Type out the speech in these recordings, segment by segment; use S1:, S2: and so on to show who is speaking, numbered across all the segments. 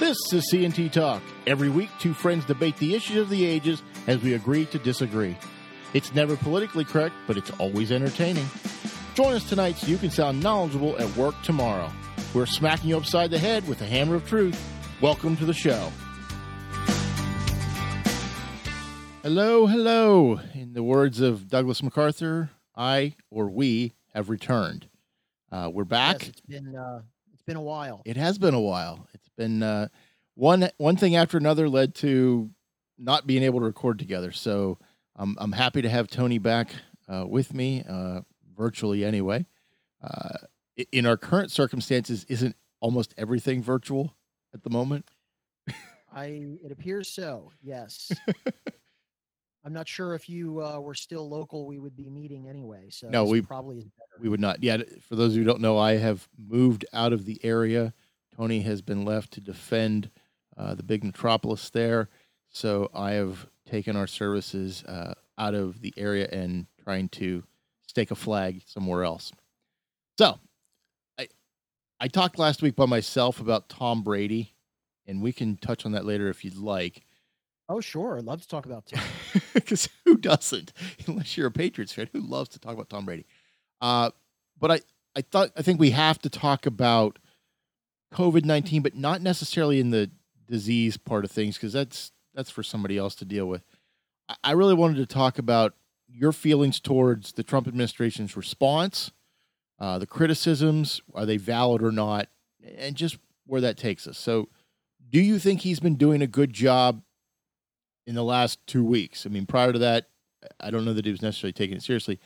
S1: This is CNT Talk. Every week, two friends debate the issues of the ages as we agree to disagree. It's never politically correct, but it's always entertaining. Join us tonight so you can sound knowledgeable at work tomorrow. We're smacking you upside the head with the hammer of truth. Welcome to the show. Hello, hello. In the words of Douglas MacArthur, I or we have returned. Uh, we're back.
S2: Yes, it's been uh, it's been a while.
S1: It has been a while. It's uh, one one thing after another led to not being able to record together. So I'm I'm happy to have Tony back uh, with me, uh, virtually anyway. Uh, in our current circumstances, isn't almost everything virtual at the moment?
S2: I it appears so. Yes. I'm not sure if you uh, were still local, we would be meeting anyway. So
S1: No, we-
S2: probably is better.
S1: We would not. Yeah, for those who don't know, I have moved out of the area. Tony has been left to defend uh, the big metropolis there. So I have taken our services uh, out of the area and trying to stake a flag somewhere else. So I I talked last week by myself about Tom Brady, and we can touch on that later if you'd like.
S2: Oh, sure. I'd love to talk about Tim.
S1: Because who doesn't? Unless you're a Patriots fan, who loves to talk about Tom Brady? Uh, but I, I thought I think we have to talk about COVID nineteen, but not necessarily in the disease part of things, because that's that's for somebody else to deal with. I, really wanted to talk about your feelings towards the Trump administration's response, uh, the criticisms, are they valid or not, and just where that takes us. So, do you think he's been doing a good job in the last two weeks? I mean, prior to that, I don't know that he was necessarily taking it seriously.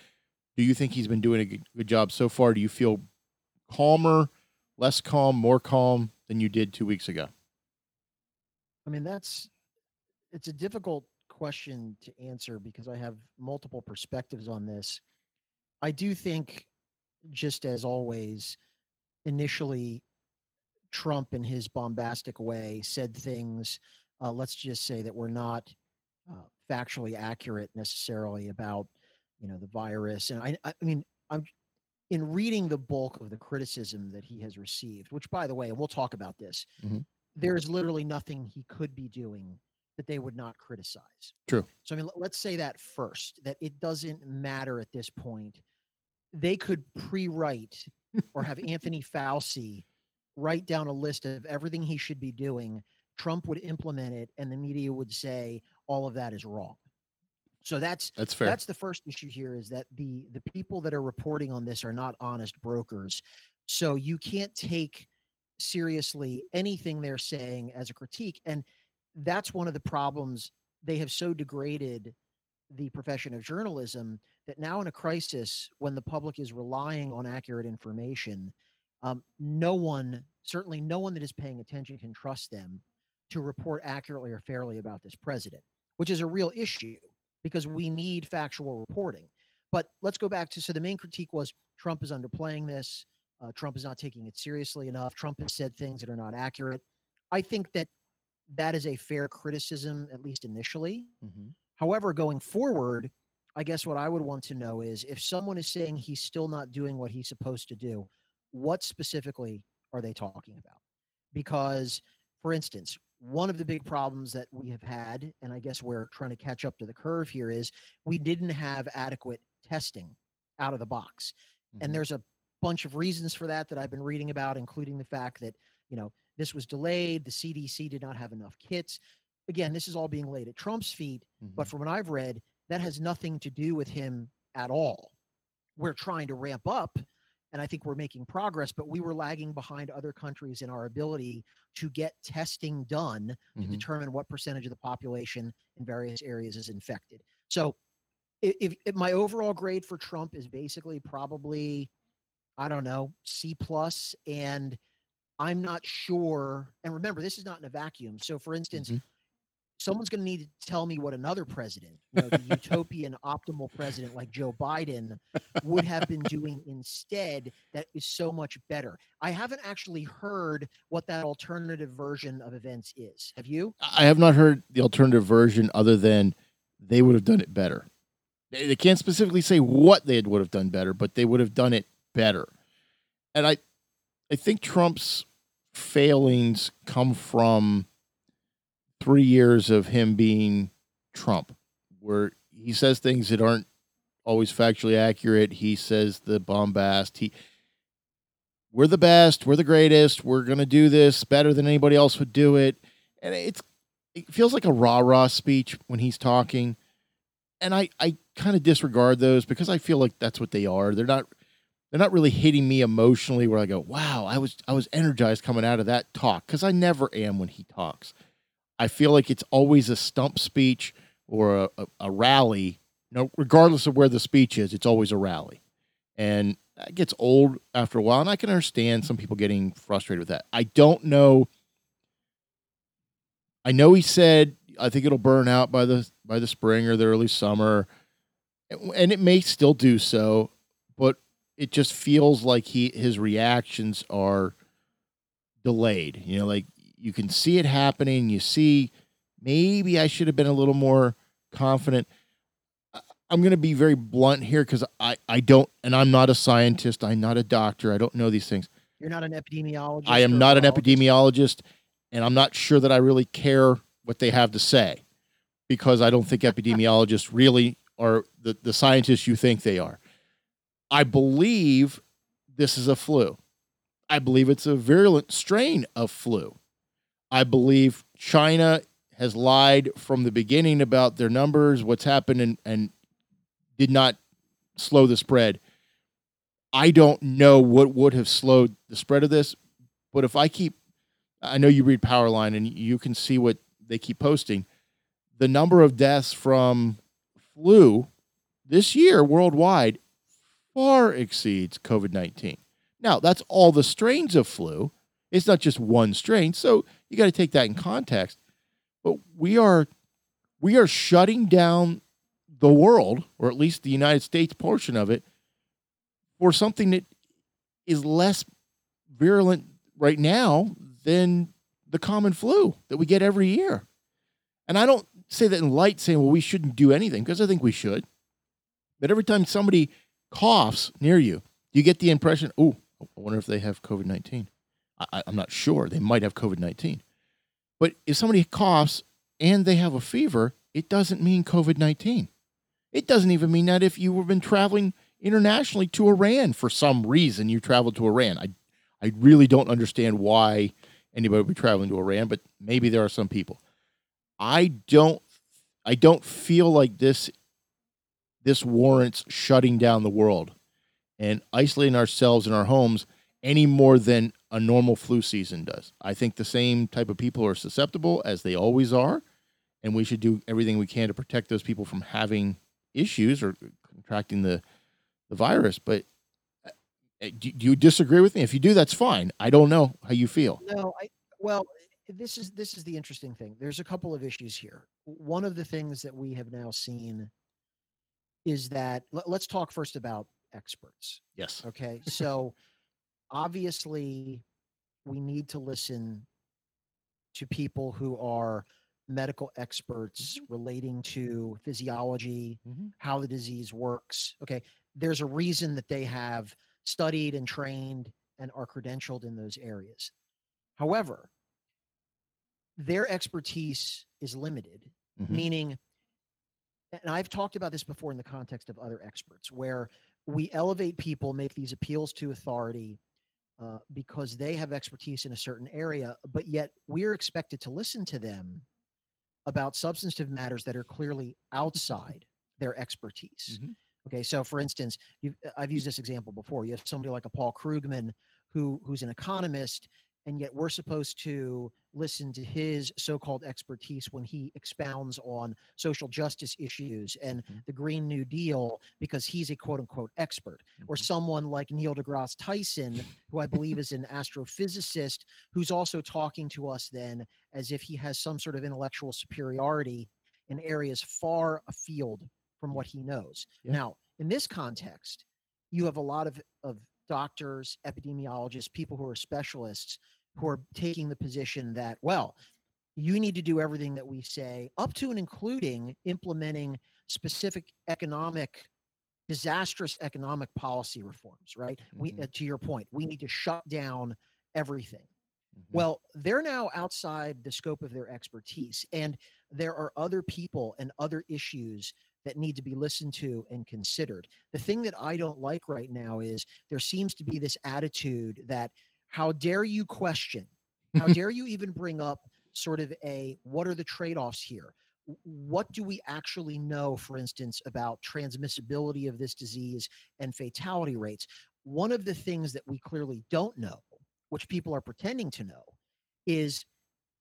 S1: Do you think he's been doing a good job so far? Do you feel calmer, less calm, more calm than you did two weeks ago?
S2: I mean, that's it's a difficult question to answer because I have multiple perspectives on this. I do think, just as always, initially, Trump, in his bombastic way, said things. Uh, let's just say that were not uh, factually accurate necessarily about, you know, the virus. And I, I mean, I'm in reading the bulk of the criticism that he has received. Which, by the way, and we'll talk about this.
S1: Mhm.
S2: There's literally nothing he could be doing that they would not criticize.
S1: True.
S2: So I mean, let's say that first, that it doesn't matter at this point. They could pre-write or have Anthony Fauci write down a list of everything he should be doing. Trump would implement it, and the media would say all of that is wrong. So that's
S1: That's fair.
S2: that's the first issue here is that the the people that are reporting on this are not honest brokers. So you can't take seriously anything they're saying as a critique and that's one of the problems they have so degraded the profession of journalism that now in a crisis when the public is relying on accurate information um, no one certainly no one that is paying attention can trust them to report accurately or fairly about this president which is a real issue because we need factual reporting but let's go back to so the main critique was trump is underplaying this uh, trump is not taking it seriously enough trump has said things that are not accurate i think that that is a fair criticism at least initially
S1: Mhm.
S2: However, going forward, I guess what I would want to know is if someone is saying he's still not doing what he's supposed to do, what specifically are they talking about? Because, for instance, one of the big problems that we have had, and I guess we're trying to catch up to the curve here, is we didn't have adequate testing out of the box.
S1: Mhm.
S2: And there's a bunch of reasons for that that I've been reading about, including the fact that, you know, this was delayed, the CDC did not have enough kits. Again, this is all being laid at Trump's feet. But
S1: Mhm.
S2: from what I've read, that has nothing to do with him at all. We're trying to ramp up, and I think we're making progress, but we were lagging behind other countries in our ability to get testing done to
S1: Mhm.
S2: determine what percentage of the population in various areas is infected. So, if, if my overall grade for Trump is basically probably, I don't know, C plus, and I'm not sure. And remember, this is not in a vacuum. So, for instance,
S1: Mhm.
S2: Someone's going to need to tell me what another president, you know, the utopian optimal president like Joe Biden, would have been doing instead that is so much better. I haven't actually heard what that alternative version of events is. Have you?
S1: I have not heard the alternative version other than they would have done it better. They, they can't specifically say what they would have done better, but they would have done it better. And I, I think Trump's failings come from three years of him being Trump, where he says things that aren't always factually accurate. He says the bombast. He we're the best, we're the greatest, we're gonna do this better than anybody else would do it. And it's it feels like a rah-rah speech when he's talking. And I, I kind of disregard those because I feel like that's what they are. They're not they're not really hitting me emotionally where I go, wow, I was I was energized coming out of that talk because I never am when he talks. I feel like it's always a stump speech or a, a, a rally. Know, regardless of where the speech is, it's always a rally. And that gets old after a while. And I can understand some people getting frustrated with that. I don't know. I know he said I think it'll burn out by the by the spring or the early summer. And it may still do so, but it just feels like he his reactions are delayed. You know, like you can see it happening. You see, maybe I should have been a little more confident. I'm going to be very blunt here because I, I don't, and I'm not a scientist. I'm not a doctor. I don't know these things.
S2: You're not an epidemiologist.
S1: I am not an epidemiologist, and I'm not sure that I really care what they have to say because I don't think epidemiologists really are the, the scientists you think they are. I believe this is a flu. I believe it's a virulent strain of flu. I believe China has lied from the beginning about their numbers, what's happened, and, and did not slow the spread. I don't know what would have slowed the spread of this, but if I keep, I know you read Powerline and you can see what they keep posting. The number of deaths from flu this year worldwide far exceeds COVID 19. Now, that's all the strains of flu. It's not just one strain. So you got to take that in context. But we are we are shutting down the world, or at least the United States portion of it, for something that is less virulent right now than the common flu that we get every year. And I don't say that in light saying, well, we shouldn't do anything, because I think we should. But every time somebody coughs near you, you get the impression, oh, I wonder if they have COVID 19. I'm not sure. They might have COVID 19. But if somebody coughs and they have a fever, it doesn't mean COVID 19. It doesn't even mean that if you have been traveling internationally to Iran for some reason, you traveled to Iran. I, I really don't understand why anybody would be traveling to Iran, but maybe there are some people. I don't I don't feel like this this warrants shutting down the world and isolating ourselves in our homes any more than a normal flu season does. I think the same type of people are susceptible as they always are, and we should do everything we can to protect those people from having issues or contracting the the virus. But uh, do, do you disagree with me? If you do, that's fine. I don't know how you feel.
S2: No, I well, this is this is the interesting thing. There's a couple of issues here. One of the things that we have now seen is that let, us talk first about experts.
S1: Yes.
S2: Okay. So obviously we need to listen to people who are medical experts mm-hmm. relating to physiology, mm-hmm. how the disease works. Okay. There's a reason that they have studied and trained and are credentialed in those areas. However, their expertise is limited, mm-hmm. meaning, and I've talked about this before in the context of other experts, where we elevate people, make these appeals to authority uh, because they have expertise in a certain area, but yet we're expected to listen to them about substantive matters that are clearly outside their expertise. Mm-hmm. Okay, so for instance, I've used this example before. You have somebody like a Paul Krugman who who's an economist and yet we're supposed to listen to his so-called expertise when he expounds on social justice issues and mm-hmm. the green new deal because he's a quote unquote expert mm-hmm. or someone like neil degrasse tyson who i believe is an astrophysicist who's also talking to us then as if he has some sort of intellectual superiority in areas far afield from what he knows yeah. now in this context you have a lot of, of doctors, epidemiologists, people who are specialists who are taking the position that, well, you need to do everything that we say, up to and including implementing specific economic, disastrous economic policy reforms, right? Mm-hmm. We, uh, to your point, we need to shut down everything.
S1: Mhm.
S2: Well, they're now outside the scope of their expertise, and there are other people and other issues that need to be listened to and considered. The thing that I don't like right now is there seems to be this attitude that how dare you question? How dare you even bring up sort of a what are the trade offs here? What do we actually know, for instance, about transmissibility of this disease and fatality rates? One of the things that we clearly don't know, which people are pretending to know, is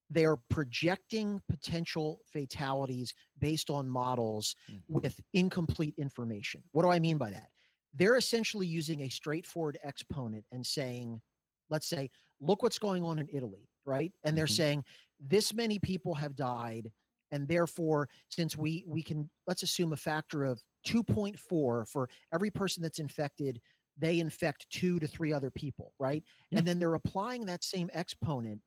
S2: they are projecting potential fatalities based on models
S1: Mhm.
S2: with incomplete information. What do I mean by that? They're essentially using a straightforward exponent and saying, let's say, look what's going on in Italy, right? And they're
S1: Mhm.
S2: saying this many people have died and therefore since we we can let's assume a factor of 2.4 for every person that's infected they infect two to three other people right
S1: Yeah.
S2: and then they're applying that same exponent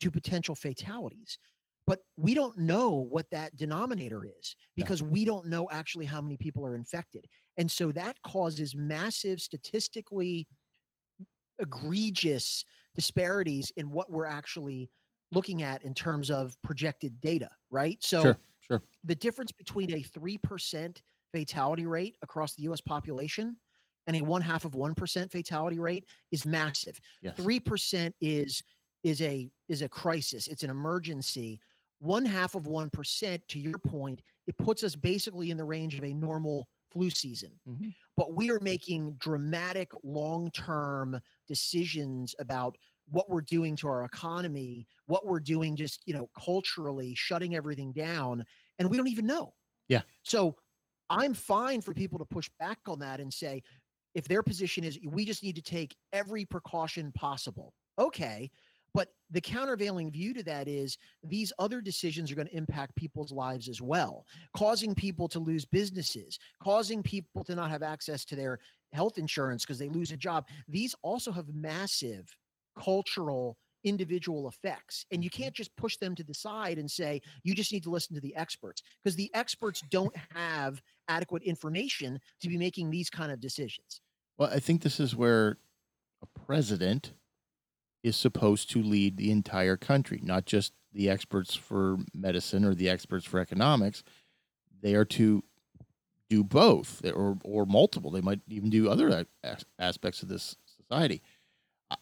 S2: to potential fatalities but we don't know what that denominator is because we don't know actually how many people are infected and so that causes massive statistically egregious disparities in what we're actually looking at in terms of projected data right so
S1: Sure, sure.
S2: the difference between a 3% fatality rate across the US population and a one half of 1% fatality rate is massive.
S1: Yes.
S2: 3% is is a is a crisis, it's an emergency. One half of 1% to your point, it puts us basically in the range of a normal flu season.
S1: Mhm.
S2: But we are making dramatic long-term decisions about what we're doing to our economy, what we're doing just, you know, culturally, shutting everything down, and we don't even know.
S1: Yeah.
S2: So I'm fine for people to push back on that and say, if their position is we just need to take every precaution possible. Okay. But the countervailing view to that is these other decisions are going to impact people's lives as well, causing people to lose businesses, causing people to not have access to their health insurance because they lose a job. These also have massive cultural individual effects and you
S1: Mhm.
S2: can't just push them to the side and say you just need to listen to the experts because the experts don't have adequate information to be making these kind of decisions
S1: Well, I think this is where a president is supposed to lead the entire country, not just the experts for medicine or the experts for economics. They are to do both or, or multiple. They might even do other aspects of this society.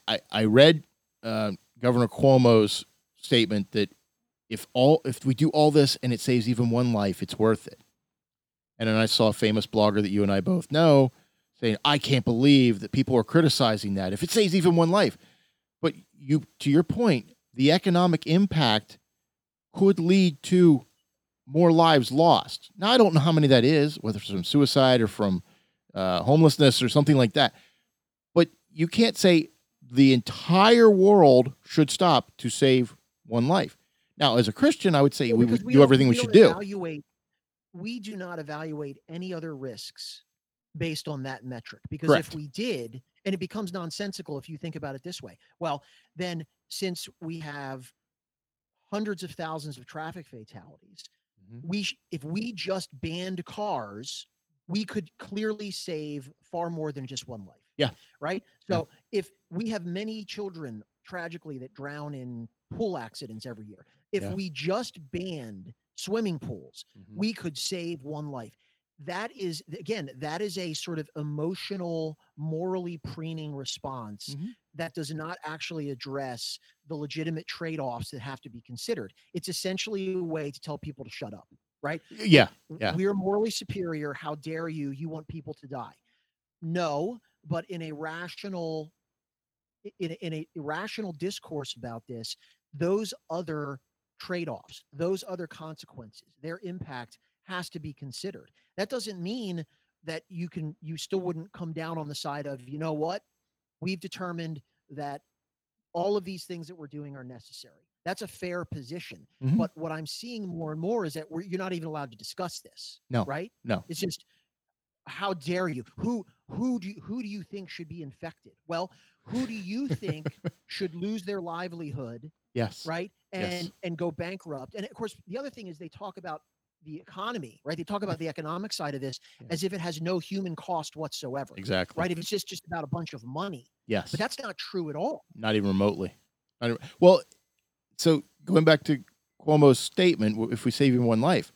S1: I, I read uh, Governor Cuomo's statement that if all if we do all this and it saves even one life, it's worth it. And then I saw a famous blogger that you and I both know saying, I can't believe that people are criticizing that. If it saves even one life. You to your point, the economic impact could lead to more lives lost. Now I don't know how many that is, whether it's from suicide or from uh, homelessness or something like that. But you can't say the entire world should stop to save one life. Now, as a Christian, I would say we would do
S2: don't-
S1: everything we
S2: don't
S1: should do.
S2: We do not evaluate any other risks based on that metric because
S1: Correct.
S2: if we did, and it becomes nonsensical if you think about it this way. Well, then since we have hundreds of thousands of traffic fatalities,
S1: Mhm.
S2: we sh- if we just banned cars, we could clearly save far more than just one life.
S1: Yeah.
S2: Right.
S1: Yeah.
S2: So if we have many children tragically that drown in pool accidents every year, if
S1: Yeah.
S2: we just banned swimming pools,
S1: Mhm.
S2: we could save one life. That is again, that is a sort of emotional, morally preening response
S1: Mhm.
S2: that does not actually address the legitimate trade-offs that have to be considered. It's essentially a way to tell people to shut up, right?
S1: Yeah. Yeah.
S2: We're morally superior. How dare you? You want people to die. No, but in a rational in a, in a irrational discourse about this, those other trade-offs, those other consequences, their impact has to be considered. That doesn't mean that you can you still wouldn't come down on the side of, you know what? We've determined that all of these things that we're doing are necessary. That's a fair position.
S1: Mhm.
S2: But what I'm seeing more and more is that we're, you're not even allowed to discuss this.
S1: No,
S2: Right?
S1: no.
S2: It's just how dare you? Who who do you, who do you think should be infected? Well, who do you think should lose their livelihood,
S1: Yes.
S2: right? And
S1: Yes.
S2: and go bankrupt. And of course, the other thing is they talk about the economy, right? They talk about the economic side of this
S1: Yeah.
S2: as if it has no human cost whatsoever.
S1: Exactly.
S2: Right? If it's just just about a bunch of money.
S1: Yes.
S2: But that's not true at all.
S1: Not even remotely. I don't, well, so going back to Cuomo's statement, if we save him one life,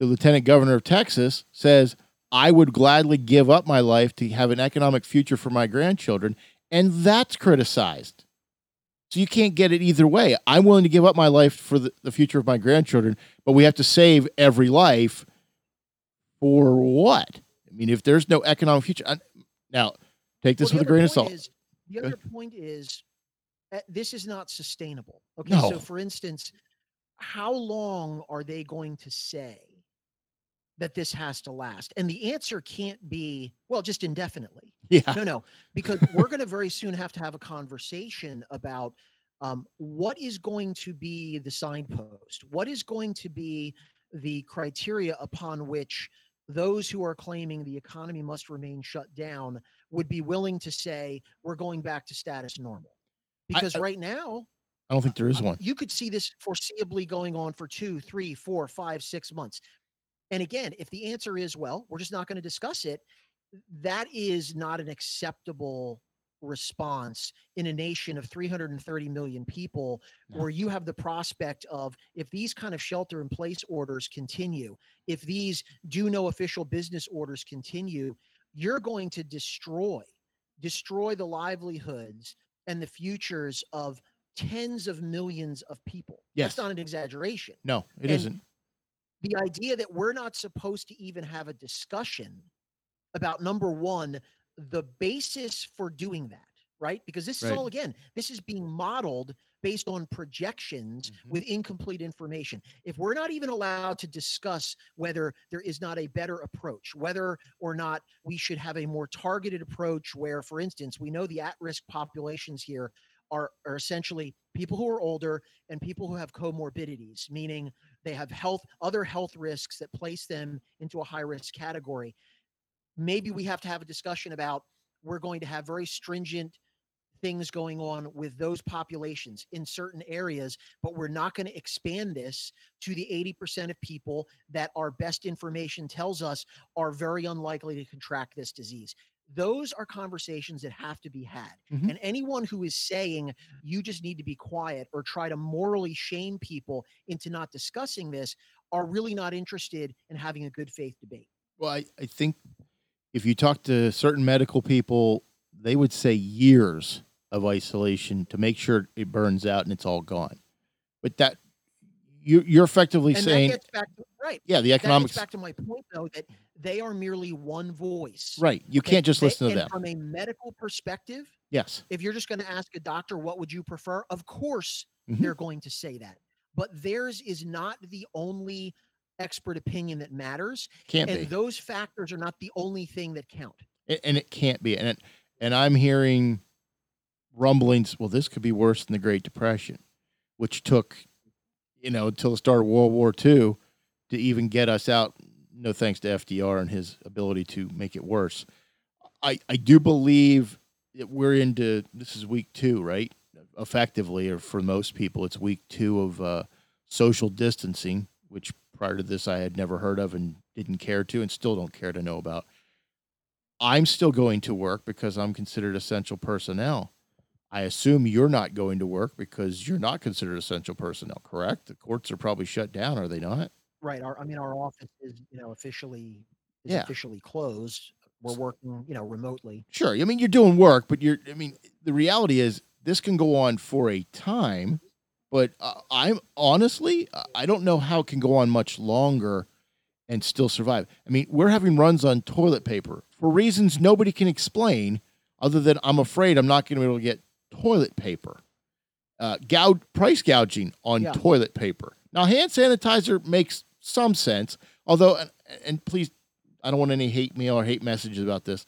S1: the lieutenant governor of Texas says, I would gladly give up my life to have an economic future for my grandchildren. And that's criticized. So you can't get it either way. I'm willing to give up my life for the, the future of my grandchildren, but we have to save every life for what? I mean, if there's no economic future, I, now take this
S2: Well,
S1: with a grain of salt.
S2: is- the other point is uh, this is not sustainable. Okay,
S1: No.
S2: so for instance, how long are they going to say that this has to last? And the answer can't be well, just indefinitely.
S1: yeah.
S2: No, no, because we're going to very soon have to have a conversation about um, what is going to be the signpost, what is going to be the criteria upon which those who are claiming the economy must remain shut down would be willing to say we're going back to status normal. Because
S1: I-
S2: right now,
S1: I don't think there is one.
S2: you could see this foreseeably going on for two, three, four, five, six months. And again, if the answer is, well, we're just not going to discuss it, that is not an acceptable response in a nation of 330 million people where you have the prospect of if these kind of shelter in place orders continue if these do no official business orders continue you're going to destroy destroy the livelihoods and the futures of tens of millions of people.
S1: Yes.
S2: that's not an exaggeration.
S1: No, it not
S2: the idea that we're not supposed to even have a discussion about number one the basis for doing that right because this
S1: Right.
S2: is all again this is being modeled based on projections
S1: Mhm.
S2: with incomplete information if we're not even allowed to discuss whether there is not a better approach whether or not we should have a more targeted approach where for instance we know the at-risk populations here are, are essentially people who are older and people who have comorbidities meaning they have health other health risks that place them into a high risk category maybe we have to have a discussion about we're going to have very stringent things going on with those populations in certain areas but we're not going to expand this to the 80% of people that our best information tells us are very unlikely to contract this disease those are conversations that have to be had
S1: Mhm.
S2: and anyone who is saying you just need to be quiet or try to morally shame people into not discussing this are really not interested in having a good faith debate.
S1: Well, I, I think if you talk to certain medical people, they would say years of isolation to make sure it burns out and it's all gone. But that you, you're effectively
S2: And
S1: saying,
S2: that gets back to, right.
S1: yeah, the
S2: That gets
S1: economics,
S2: back to my point though that they are merely one voice.
S1: right? You
S2: Okay,
S1: can't just
S2: they-
S1: listen to
S2: and
S1: them.
S2: From a medical perspective,
S1: Yes,
S2: if you're just going to ask a doctor what would you prefer, of course
S1: Mhm.
S2: they're going to say that. But theirs is not the only expert opinion that matters,
S1: can't
S2: and
S1: be,
S2: those factors are not the only thing that count.
S1: A- and it can't be. And it, and I'm hearing rumblings. Well, this could be worse than the Great Depression, which took, you know, until the start of World War II to even get us out. No thanks to FDR and his ability to make it worse. I I do believe that we're into this is week two, right? Effectively, or for most people, it's week two of uh, social distancing, which prior to this I had never heard of and didn't care to, and still don't care to know about. I'm still going to work because I'm considered essential personnel. I assume you're not going to work because you're not considered essential personnel, correct? The courts are probably shut down, are they not?
S2: Right. Our, I mean, our office is, you know, officially is
S1: Yeah.
S2: officially closed. We're working, you know, remotely.
S1: Sure. I mean, you're doing work, but you're, I mean, the reality is this can go on for a time, but uh, I'm honestly, uh, I don't know how it can go on much longer and still survive. I mean, we're having runs on toilet paper for reasons nobody can explain other than I'm afraid I'm not going to be able to get toilet paper. Uh, gou- price gouging on
S2: Yeah.
S1: toilet paper. Now, hand sanitizer makes some sense, although, and, and please, I don't want any hate mail or hate messages about this.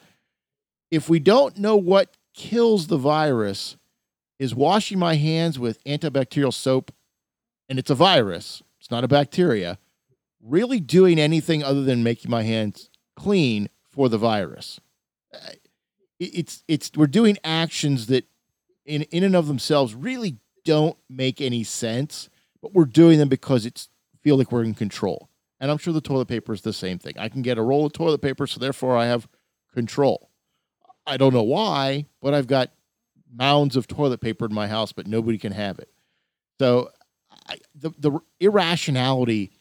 S1: If we don't know what kills the virus, is washing my hands with antibacterial soap, and it's a virus, it's not a bacteria, really doing anything other than making my hands clean for the virus? Uh, It's it's we're doing actions that in in and of themselves really don't make any sense, but we're doing them because it's feel like we're in control. And I'm sure the toilet paper is the same thing. I can get a roll of toilet paper, so therefore I have control. I don't know why, but I've got mounds of toilet paper in my house, but nobody can have it. So I, the the irrationality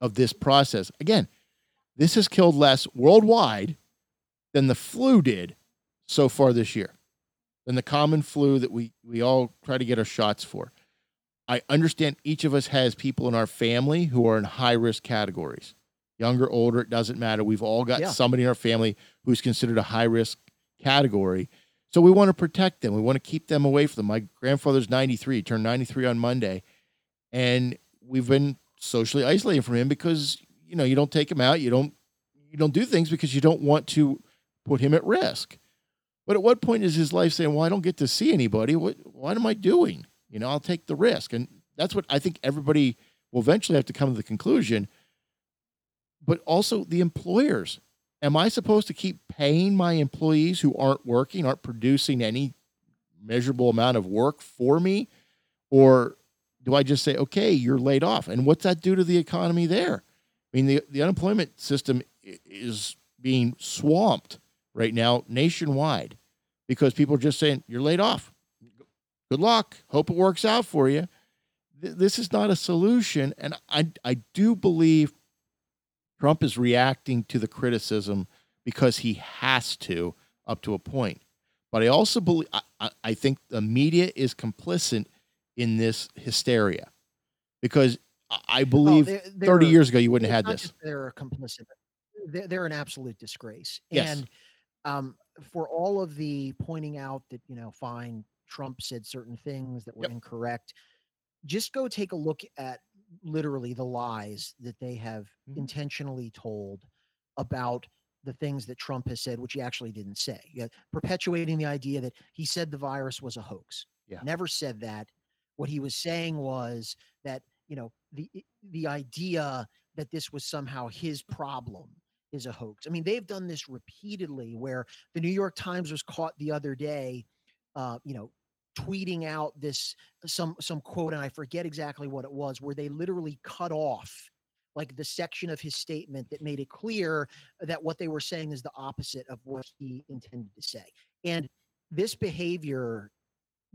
S1: of this process again, this has killed less worldwide than the flu did so far this year, than the common flu that we we all try to get our shots for. I understand each of us has people in our family who are in high risk categories. Younger, older, it doesn't matter. We've all got
S2: Yeah.
S1: somebody in our family who's considered a high risk category. So we want to protect them. We want to keep them away from them. My grandfather's 93, he turned 93 on Monday, and we've been socially isolating from him because you know you don't take him out, you don't you don't do things because you don't want to put him at risk. But at what point is his life saying, "Well, I don't get to see anybody. What what am I doing? You know, I'll take the risk." And that's what I think everybody will eventually have to come to the conclusion. But also the employers. Am I supposed to keep paying my employees who aren't working, aren't producing any measurable amount of work for me? Or do I just say, okay, you're laid off? And what's that do to the economy there? I mean, the, the unemployment system is being swamped right now nationwide because people are just saying, you're laid off. Good luck. Hope it works out for you. This is not a solution. And I, I do believe Trump is reacting to the criticism because he has to up to a point. But I also believe, I, I- think the media is complicit in this hysteria because I- I
S2: Oh,
S1: believe
S2: they're-
S1: 30
S2: they're-
S1: years ago you wouldn't have had this.
S2: They're complicit. They're, they're an absolute disgrace.
S1: Yes.
S2: And um, for all of the pointing out that you know, fine, Trump said certain things that were
S1: Yep.
S2: incorrect. Just go take a look at literally the lies that they have
S1: Mhm.
S2: intentionally told about the things that Trump has said, which he actually didn't say. Yeah, perpetuating the idea that he said the virus was a hoax.
S1: Yeah.
S2: Never said that. What he was saying was that you know the the idea that this was somehow his problem is a hoax. I mean, they've done this repeatedly where the New York Times was caught the other day, uh, you know, tweeting out this some some quote, and I forget exactly what it was, where they literally cut off like the section of his statement that made it clear that what they were saying is the opposite of what he intended to say. And this behavior,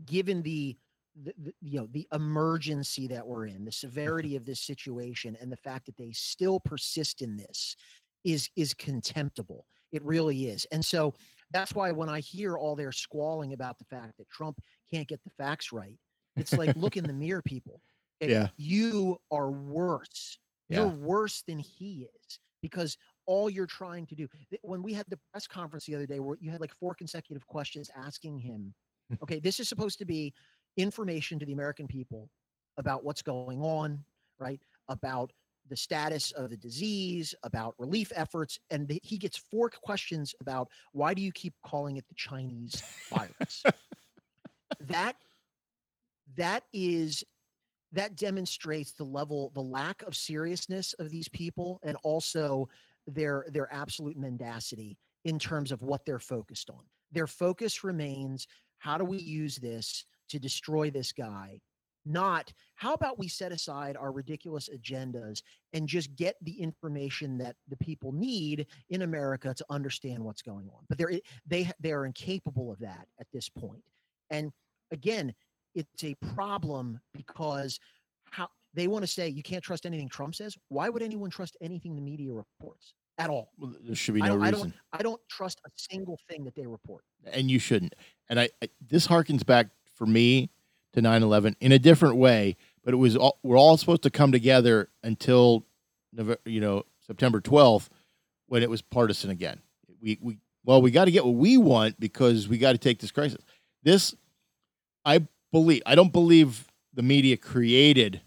S2: given the the, the you know the emergency that we're in the mm-hmm. severity of this situation and the fact that they still persist in this is is contemptible. It really is. And so that's why when i hear all their squalling about the fact that trump can't get the facts right. It's like look in the mirror people Okay,
S1: Yeah.
S2: you are worse.
S1: Yeah.
S2: you're worse than he is because all you're trying to do when we had the press conference the other day where you had like four consecutive questions asking him okay this is supposed to be information to the american people about what's going on right? About the status of the disease about relief efforts and he gets four questions about why do you keep calling it the chinese virus that that is that demonstrates the level the lack of seriousness of these people and also their their absolute mendacity in terms of what they're focused on. Their focus remains how do we use this to destroy this guy? Not how about we set aside our ridiculous agendas and just get the information that the people need in america to understand what's going on? But they're they they are incapable of that at this point and again it's a problem because how they want to say you can't trust anything Trump says. Why would anyone trust anything the media reports at all?
S1: Well, There should be no
S2: I
S1: reason.
S2: don't I don't trust a single thing that they report.
S1: and you shouldn't. And I, I this harkens back for me to 9/11 in a different way, but it was all, we're all supposed to come together until you know, September 12th when it was partisan again. We we well, we got to get what we want because we got to take this crisis. This I believe I don't believe the media created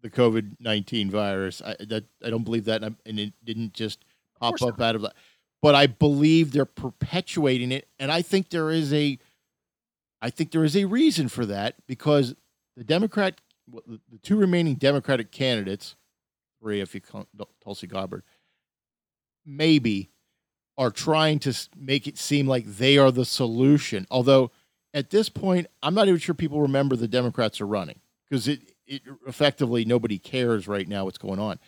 S1: the COVID-19 virus. I that I don't believe that and, I- and it didn't just pop up out of that but I believe they're perpetuating it, and I think there is a, I think there is a reason for that because the Democrat, the the two remaining Democratic candidates, three if you count Tulsi Gabbard, maybe, are trying to make it seem like they are the solution. Although at this point, I'm not even sure people remember the Democrats are running because it, it effectively nobody cares right now what's going on.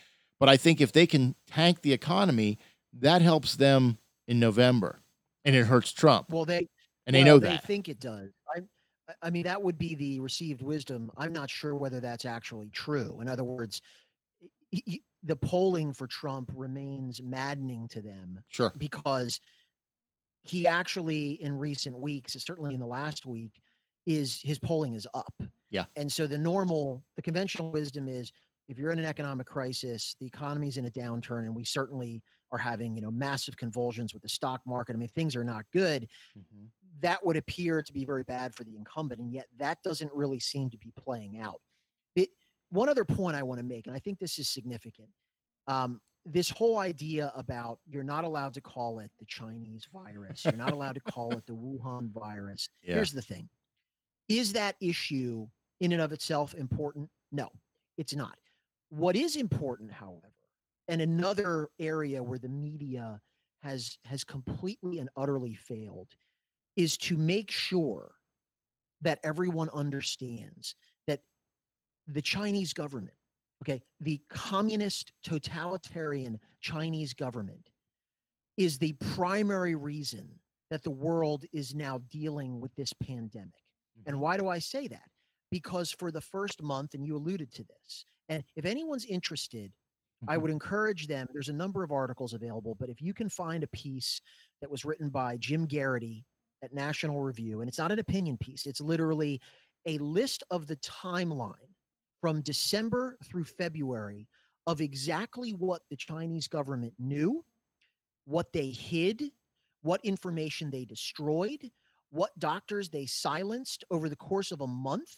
S1: But I think if they can tank the economy, that helps them in November, and it hurts Trump,
S2: Well, they
S1: and they know
S2: they
S1: that.
S2: think it does. I I- mean, that would be the received wisdom. I'm not sure whether that's actually true. In other words, y- the polling for Trump remains maddening to them
S1: Sure.
S2: because he actually, in recent weeks, certainly in the last week, is his polling is up.
S1: Yeah.
S2: And so the normal, the conventional wisdom is if you're in an economic crisis, the economy's in a downturn, and we certainly are having, you know, massive convulsions with the stock market. I mean, things are not good
S1: Mhm.
S2: that would appear to be very bad for the incumbent, and yet that doesn't really seem to be playing out. It, one other point I want to make, and I think this is significant. Um, this whole idea about you're not allowed to call it the Chinese virus, you're not allowed to call it the Wuhan virus.
S1: Yeah.
S2: Here's the thing: is that issue in and of itself important? No, it's not. What is important, however, and another area where the media has has completely and utterly failed is to make sure that everyone understands that the Chinese government, okay, the communist totalitarian Chinese government is the primary reason that the world is now dealing with this pandemic. And why do I say that? Because for the first month, and you alluded to this, and if anyone's interested, I
S1: Mhm.
S2: would encourage them. There's a number of articles available, but if you can find a piece that was written by Jim Geraghty at National Review, and it's not an opinion piece, it's literally a list of the timeline from December through February of exactly what the Chinese government knew, what they hid, what information they destroyed, what doctors they silenced over the course of a month.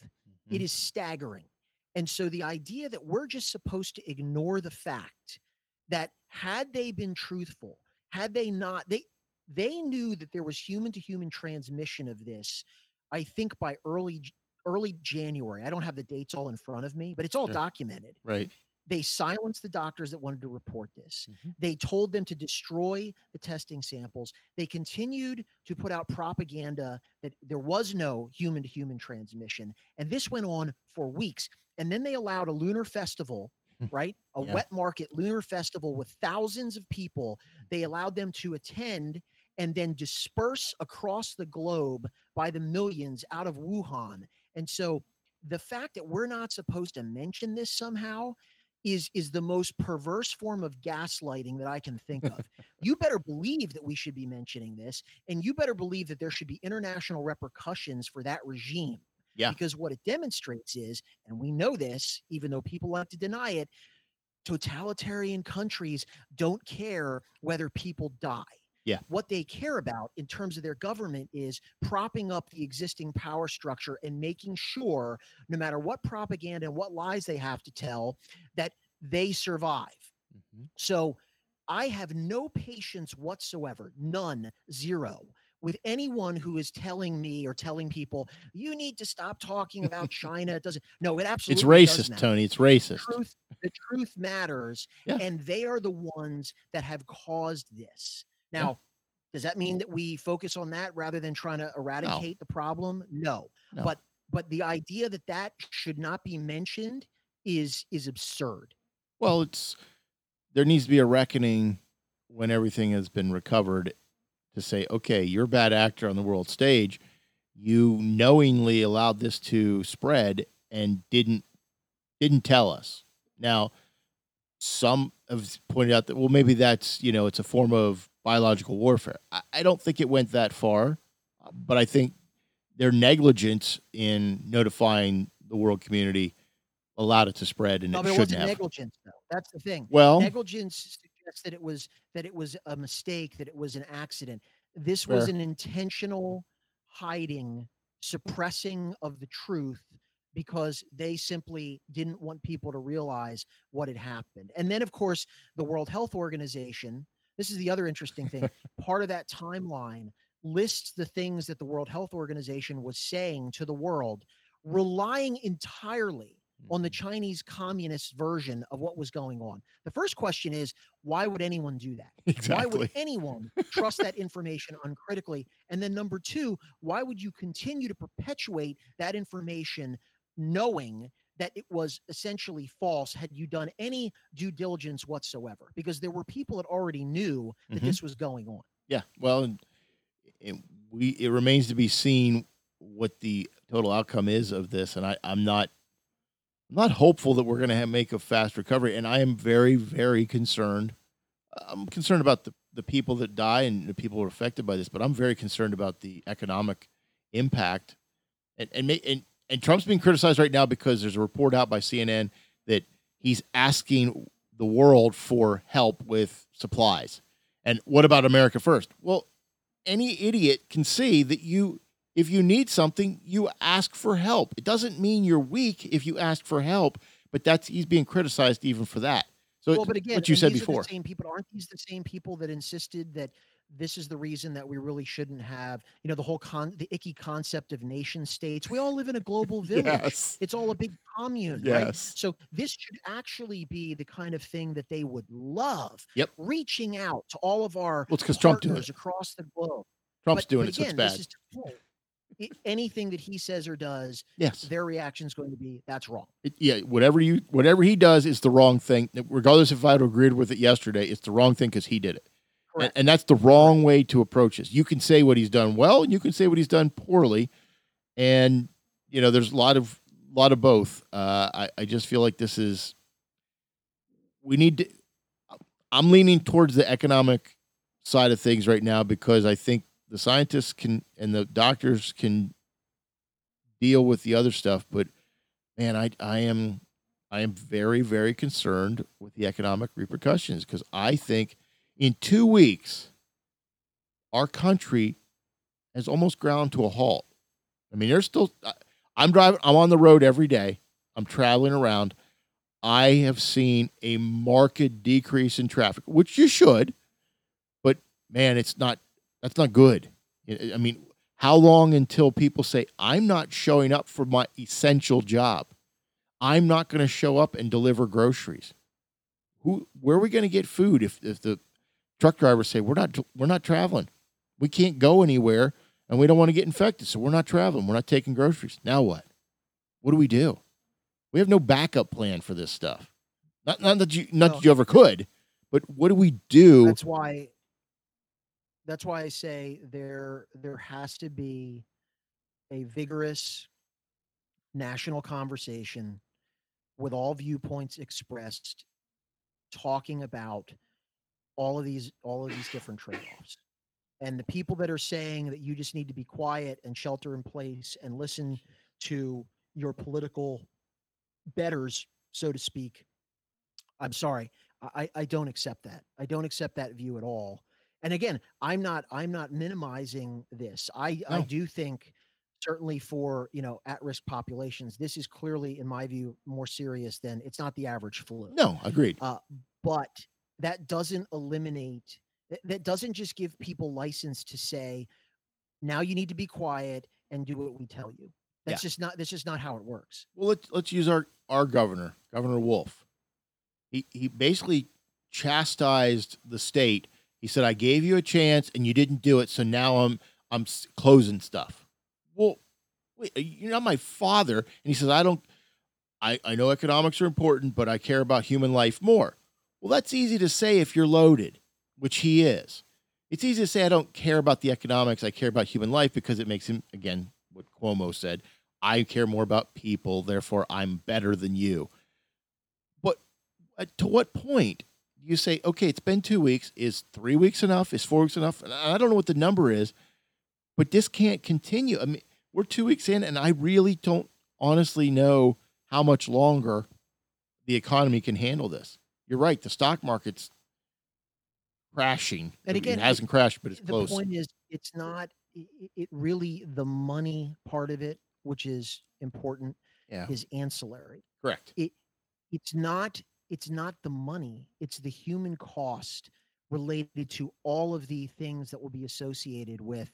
S2: It
S1: Mhm.
S2: is staggering. And so the idea that we're just supposed to ignore the fact that had they been truthful, had they not, they they knew that there was human to human transmission of this, I think by early early January. I don't have the dates all in front of me, but it's all
S1: Sure.
S2: documented.
S1: Right.
S2: They silenced the doctors that wanted to report this.
S1: Mhm.
S2: They told them to destroy the testing samples. They continued to put out propaganda that there was no human to human transmission. And this went on for weeks. And then they allowed a lunar festival, right? A
S1: Yeah.
S2: wet market lunar festival with thousands of people. They allowed them to attend and then disperse across the globe by the millions out of Wuhan. And so the fact that we're not supposed to mention this somehow is is the most perverse form of gaslighting that I can think of. you better believe that we should be mentioning this, and you better believe that there should be international repercussions for that regime.
S1: Yeah.
S2: Because what it demonstrates is, and we know this, even though people like to deny it, totalitarian countries don't care whether people die.
S1: Yeah.
S2: What they care about in terms of their government is propping up the existing power structure and making sure, no matter what propaganda and what lies they have to tell, that they survive.
S1: Mhm.
S2: So I have no patience whatsoever, none, zero, with anyone who is telling me or telling people, you need to stop talking about China. It doesn't, no, it absolutely
S1: It's racist. Tony. It's racist.
S2: Truth, the truth matters,
S1: Yeah.
S2: and they are the ones that have caused this.
S1: Yeah.
S2: Now, does that mean that we focus on that rather than trying to eradicate the problem? No.
S1: No.
S2: But but the idea that that should not be mentioned is is absurd.
S1: Well, it's there needs to be a reckoning when everything has been recovered to say, okay, you're a bad actor on the world stage. You knowingly allowed this to spread and didn't didn't tell us. Now, some have pointed out that well, maybe that's you know it's a form of biological warfare. I, I don't think it went that far, but I think their negligence in notifying the world community allowed it to spread, and
S2: No,
S1: it shouldn't
S2: wasn't
S1: have.
S2: negligence though. That's the thing.
S1: Well,
S2: negligence suggests that it was that it was a mistake, that it was an accident. This was an intentional hiding, suppressing of the truth because they simply didn't want people to realize what had happened. And then, of course, the World Health Organization. This is the other interesting thing. Part of that timeline lists the things that the World Health Organization was saying to the world, relying entirely on the mm-hmm. Chinese communist version of what was going on. The first question is why would anyone do that? Exactly. Why would anyone trust that information uncritically? And then number two, why would you continue to perpetuate that information knowing that it was essentially false had you done any due diligence whatsoever? Because there were people that already knew that
S1: Mhm.
S2: this was going on.
S1: Yeah. Well, and it, we it remains to be seen what the total outcome is of this, and I, I'm not I'm not hopeful that we're going to make a fast recovery, and I am very, very concerned. I'm concerned about the, the people that die and the people who are affected by this, but I'm very concerned about the economic impact. And and and, and Trump's being criticized right now because there's a report out by CNN that he's asking the world for help with supplies. And what about America first? Well, any idiot can see that you if you need something, you ask for help. It doesn't mean you're weak if you ask for help, but that's he's being criticized even for that. So well, but again, what you said before,
S2: the same people aren't these the same people that insisted that this is the reason that we really shouldn't have, you know, the whole con the icky concept of nation states. We all live in a global village. yes. It's all a big commune, yes. right? So this should actually be the kind of thing that they would love.
S1: Yep.
S2: Reaching out to all of our
S1: well, because Trump doing
S2: across the globe.
S1: Trump's
S2: but,
S1: doing
S2: but
S1: it,
S2: again,
S1: so it's
S2: bad anything that he says or does,
S1: yes,
S2: their reaction is going to be that's wrong.
S1: It, yeah, whatever you whatever he does is the wrong thing. Regardless if I agreed with it yesterday, it's the wrong thing because he did it. And, and, that's the wrong way to approach this. You can say what he's done well, and you can say what he's done poorly, and you know there's a lot of lot of both. Uh, I I just feel like this is we need to. I'm leaning towards the economic side of things right now because I think the scientists can and the doctors can deal with the other stuff, but man, I I am I am very very concerned with the economic repercussions because I think in 2 weeks our country has almost ground to a halt. I mean, there's still I'm driving I'm on the road every day. I'm traveling around. I have seen a marked decrease in traffic, which you should, but man, it's not that's not good. I mean, how long until people say, I'm not showing up for my essential job? I'm not going to show up and deliver groceries. Who, where are we going to get food if, if the truck drivers say, we're not, we're not traveling? We can't go anywhere and we don't want to get infected. So we're not traveling. We're not taking groceries. Now what? What do we do? We have no backup plan for this stuff. Not, not that you, not no. that you ever could, but what do we do?
S2: That's why that's why I say there there has to be a vigorous national conversation with all viewpoints expressed talking about all of these all of these different trade-offs. And the people that are saying that you just need to be quiet and shelter in place and listen to your political betters so to speak i'm sorry i i don't accept that. I don't accept that view at all. And again i'm not i'm not minimizing this. I no. i do think certainly for you know at risk populations this is clearly in my view more serious than it's not the average flu.
S1: No agreed.
S2: Uh, but that doesn't eliminate that doesn't just give people license to say now you need to be quiet and do what we tell you that's yeah. just not that's just not how it works
S1: well let's let's use our our governor governor wolf he he basically chastised the state he said, "I gave you a chance and you didn't do it, so now I'm I'm closing stuff." Well, wait, uh, you're not my father, and he says, "I don't. I I know economics are important, but I care about human life more." Well, that's easy to say if you're loaded, which he is. It's easy to say I don't care about the economics. I care about human life because it makes him again what Cuomo said. I care more about people, therefore I'm better than you. But uh, to what point do you say, okay, it's been two weeks. Is three weeks enough? Is four weeks enough? I don't know what the number is, but this can't continue. I mean, we're two weeks in, and I really don't honestly know how much longer the economy can handle this. You're right. The stock market's crashing. And again, it hasn't it, crashed, but it's
S2: the
S1: close.
S2: The point is, it's not. It really the money part of it, which is important,
S1: yeah.
S2: is ancillary.
S1: Correct.
S2: It it's not it's not the money, it's the human cost related to all of the things that will be associated with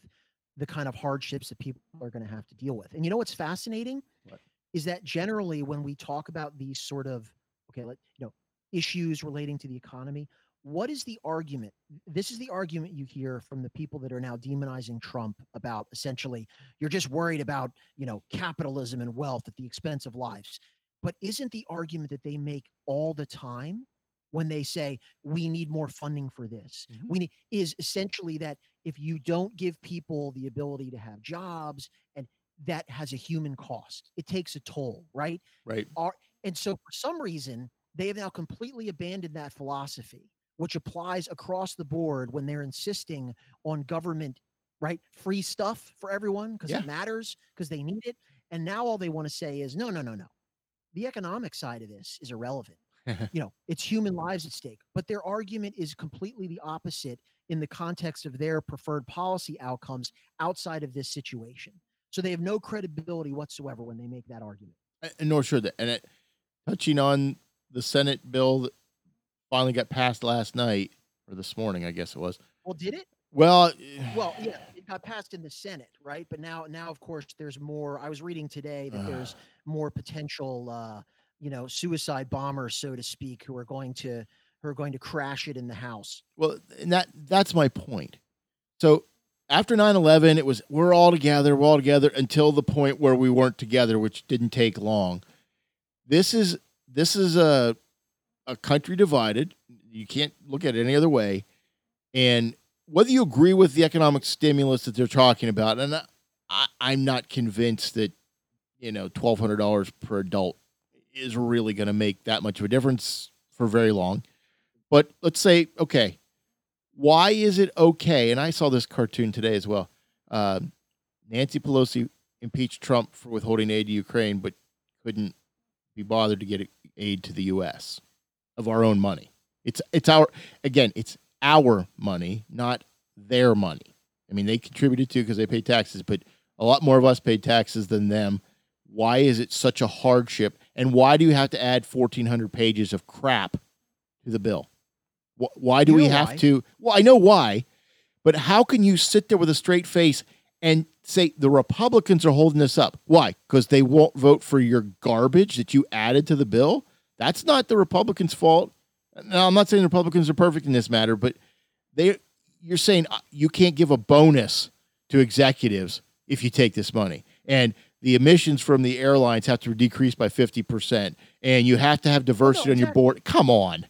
S2: the kind of hardships that people are going to have to deal with. And you know what's fascinating
S1: what?
S2: is that generally when we talk about these sort of okay, let you know issues relating to the economy, what is the argument? This is the argument you hear from the people that are now demonizing Trump about essentially you're just worried about, you know, capitalism and wealth at the expense of lives. But isn't the argument that they make all the time when they say we need more funding for this mm-hmm. we need is essentially that if you don't give people the ability to have jobs and that has a human cost. It takes a toll, right?
S1: Right.
S2: And so for some reason, they have now completely abandoned that philosophy, which applies across the board when they're insisting on government, right? Free stuff for everyone because
S1: Yeah.
S2: it matters, because they need it. And now all they want to say is, no, no, no, no. The economic side of this is irrelevant. you know, it's human lives at stake. But their argument is completely the opposite in the context of their preferred policy outcomes outside of this situation. So they have no credibility whatsoever when they make that argument.
S1: and nor should they. And it, touching on the Senate bill that finally got passed last night or this morning, I guess it was.
S2: Well, did it?
S1: Well,
S2: Well, yeah, it got passed in the Senate, right? But now, now, of course, there's more. I was reading today that there's more potential, uh, you know, suicide bombers, so to speak, who are going to who are going to crash it in the House.
S1: Well, and that that's my point. So after 9-11, it was we're all together, we're all together until the point where we weren't together, which didn't take long. This is this is a a country divided. You can't look at it any other way. And whether you agree with the economic stimulus that they're talking about, and I, I'm not convinced that you know twelve hundred dollars per adult is really going to make that much of a difference for very long. But let's say, okay, why is it okay? And I saw this cartoon today as well. Uh, Nancy Pelosi impeached Trump for withholding aid to Ukraine, but couldn't be bothered to get aid to the U.S. of our own money. It's it's our again, it's our money, not their money. I mean, they contributed to because they pay taxes, but a lot more of us paid taxes than them. Why is it such a hardship? And why do you have to add 1,400 pages of crap to the bill? Why do
S2: You
S1: we have
S2: why.
S1: to? Well, I know why, but how can you sit there with a straight face and say the Republicans are holding this up? Why? Because they won't vote for your garbage that you added to the bill? That's not the Republicans' fault. Now, I'm not saying the Republicans are perfect in this matter, but they you're saying uh, you can't give a bonus to executives if you take this money. And the emissions from the airlines have to decrease by 50%. And you have to have diversity on your board. Come on.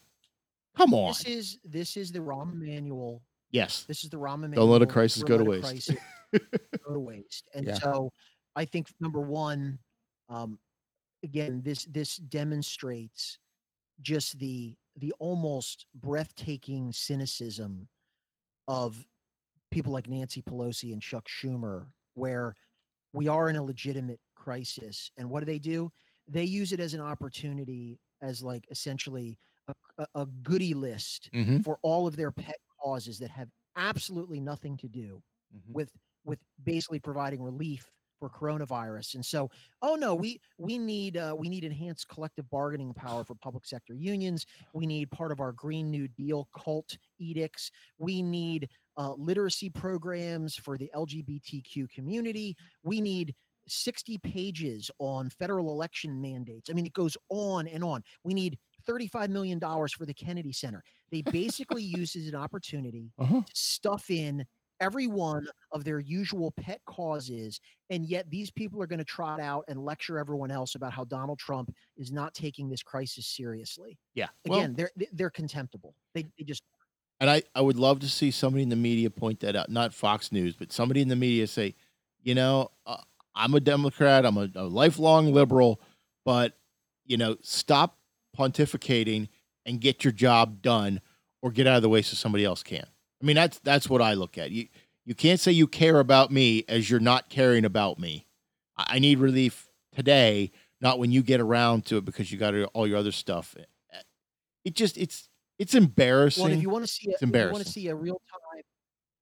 S1: Come on.
S2: This is this is the Rahm manual.
S1: Yes.
S2: This is the Rahm manual.
S1: Don't let a crisis go to waste.
S2: Go to waste. And
S1: Yeah.
S2: so I think number one, um, again, this this demonstrates just the the almost breathtaking cynicism of people like Nancy Pelosi and Chuck Schumer, where we are in a legitimate crisis. And what do they do? They use it as an opportunity, as like essentially a, a, goodie list
S1: Mm-hmm.
S2: for all of their pet causes that have absolutely nothing to do
S1: Mhm.
S2: with with basically providing relief for coronavirus. And so, oh no, we we need uh, we need enhanced collective bargaining power for public sector unions. We need part of our Green New Deal cult edicts. We need uh, literacy programs for the LGBTQ community. We need 60 pages on federal election mandates. I mean, it goes on and on. We need $35 million for the Kennedy Center. They basically use it as an opportunity
S1: Uh-huh.
S2: to stuff in every one of their usual pet causes. And yet these people are going to trot out and lecture everyone else about how Donald Trump is not taking this crisis seriously.
S1: Yeah. Well,
S2: Again, they're they're contemptible. They, they just
S1: And I, I would love to see somebody in the media point that out, not Fox News, but somebody in the media say, you know, uh, I'm a Democrat, I'm a, a lifelong liberal, but, you know, stop pontificating and get your job done or get out of the way so somebody else can. I mean, that's that's what I look at. You you can't say you care about me as you're not caring about me. I, I need relief today, not when you get around to it because you got all your other stuff. It just it's it's embarrassing.
S2: well, if you want to see a, if you want to see a real time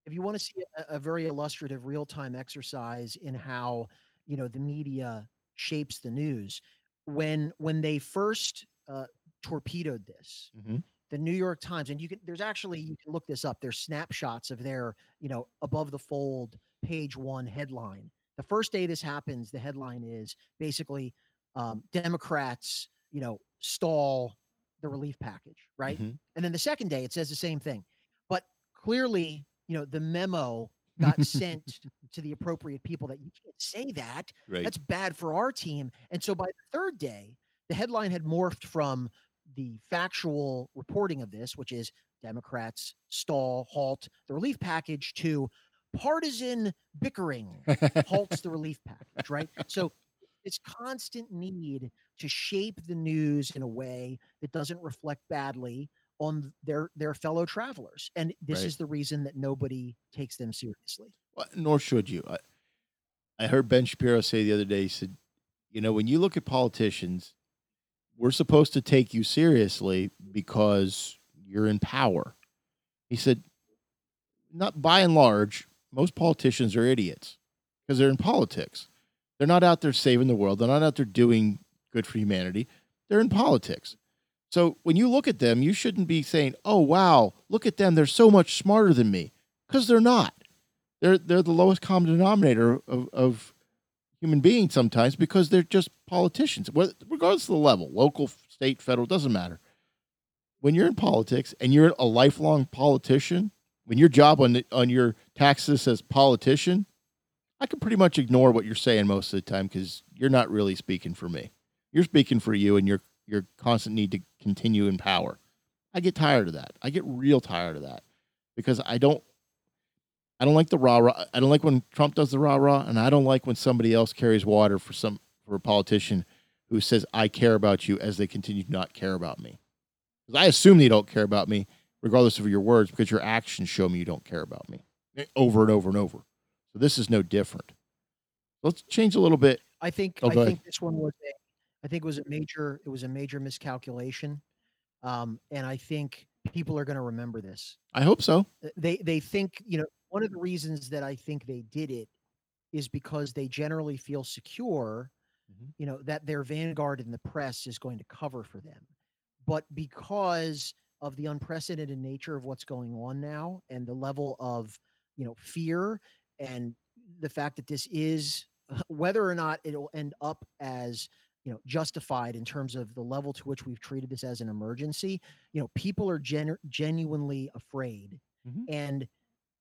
S2: if you want to see a, a very illustrative real time exercise in how you know the media shapes the news when when they first uh, torpedoed this
S1: Mhm.
S2: The New York Times, and you can there's actually you can look this up. There's snapshots of their, you know, above the fold page one headline. The first day this happens, the headline is basically um, Democrats, you know, stall the relief package, right?
S1: Mhm.
S2: And then the second day it says the same thing. But clearly, you know, the memo got sent to the appropriate people that you can't say that.
S1: Right.
S2: That's bad for our team. And so by the third day, the headline had morphed from the factual reporting of this, which is Democrats stall, halt the relief package, to partisan bickering halts the relief package, right? So it's constant need to shape the news in a way that doesn't reflect badly on their their fellow travelers. And this
S1: Right.
S2: is the reason that nobody takes them seriously.
S1: Well, nor should you. I, I heard Ben Shapiro say the other day, he said, you know, when you look at politicians, we're supposed to take you seriously because you're in power. He said, not by and large, most politicians are idiots because they're in politics. They're not out there saving the world. They're not out there doing good for humanity. They're in politics. So when you look at them, you shouldn't be saying, "Oh wow, look at them. They're so much smarter than me," because they're not. They're they're the lowest common denominator of, of human beings sometimes because they're just politicians. Regardless of the level, local, state, federal, doesn't matter. When you're in politics and you're a lifelong politician, when your job on the, on your taxes says politician, I can pretty much ignore what you're saying most of the time because you're not really speaking for me. You're speaking for you and your your constant need to continue in power. I get tired of that. I get real tired of that because I don't I don't like the rah rah. I don't like when Trump does the rah rah, and I don't like when somebody else carries water for some for a politician who says I care about you as they continue to not care about me. Because I assume they don't care about me, regardless of your words, because your actions show me you don't care about me over and over and over. So this is no different. Let's change a little bit.
S2: I think
S1: Oh,
S2: I think this one was a I think it was a major it was a major miscalculation. Um, and I think people are going to remember this.
S1: I hope so.
S2: They they think, you know, one of the reasons that I think they did it is because they generally feel secure,
S1: Mhm.
S2: you know, that their vanguard in the press is going to cover for them. But because of the unprecedented nature of what's going on now and the level of, you know, fear and the fact that this is whether or not it'll end up as you know justified in terms of the level to which we've treated this as an emergency you know people are genu- genuinely afraid
S1: Mhm.
S2: and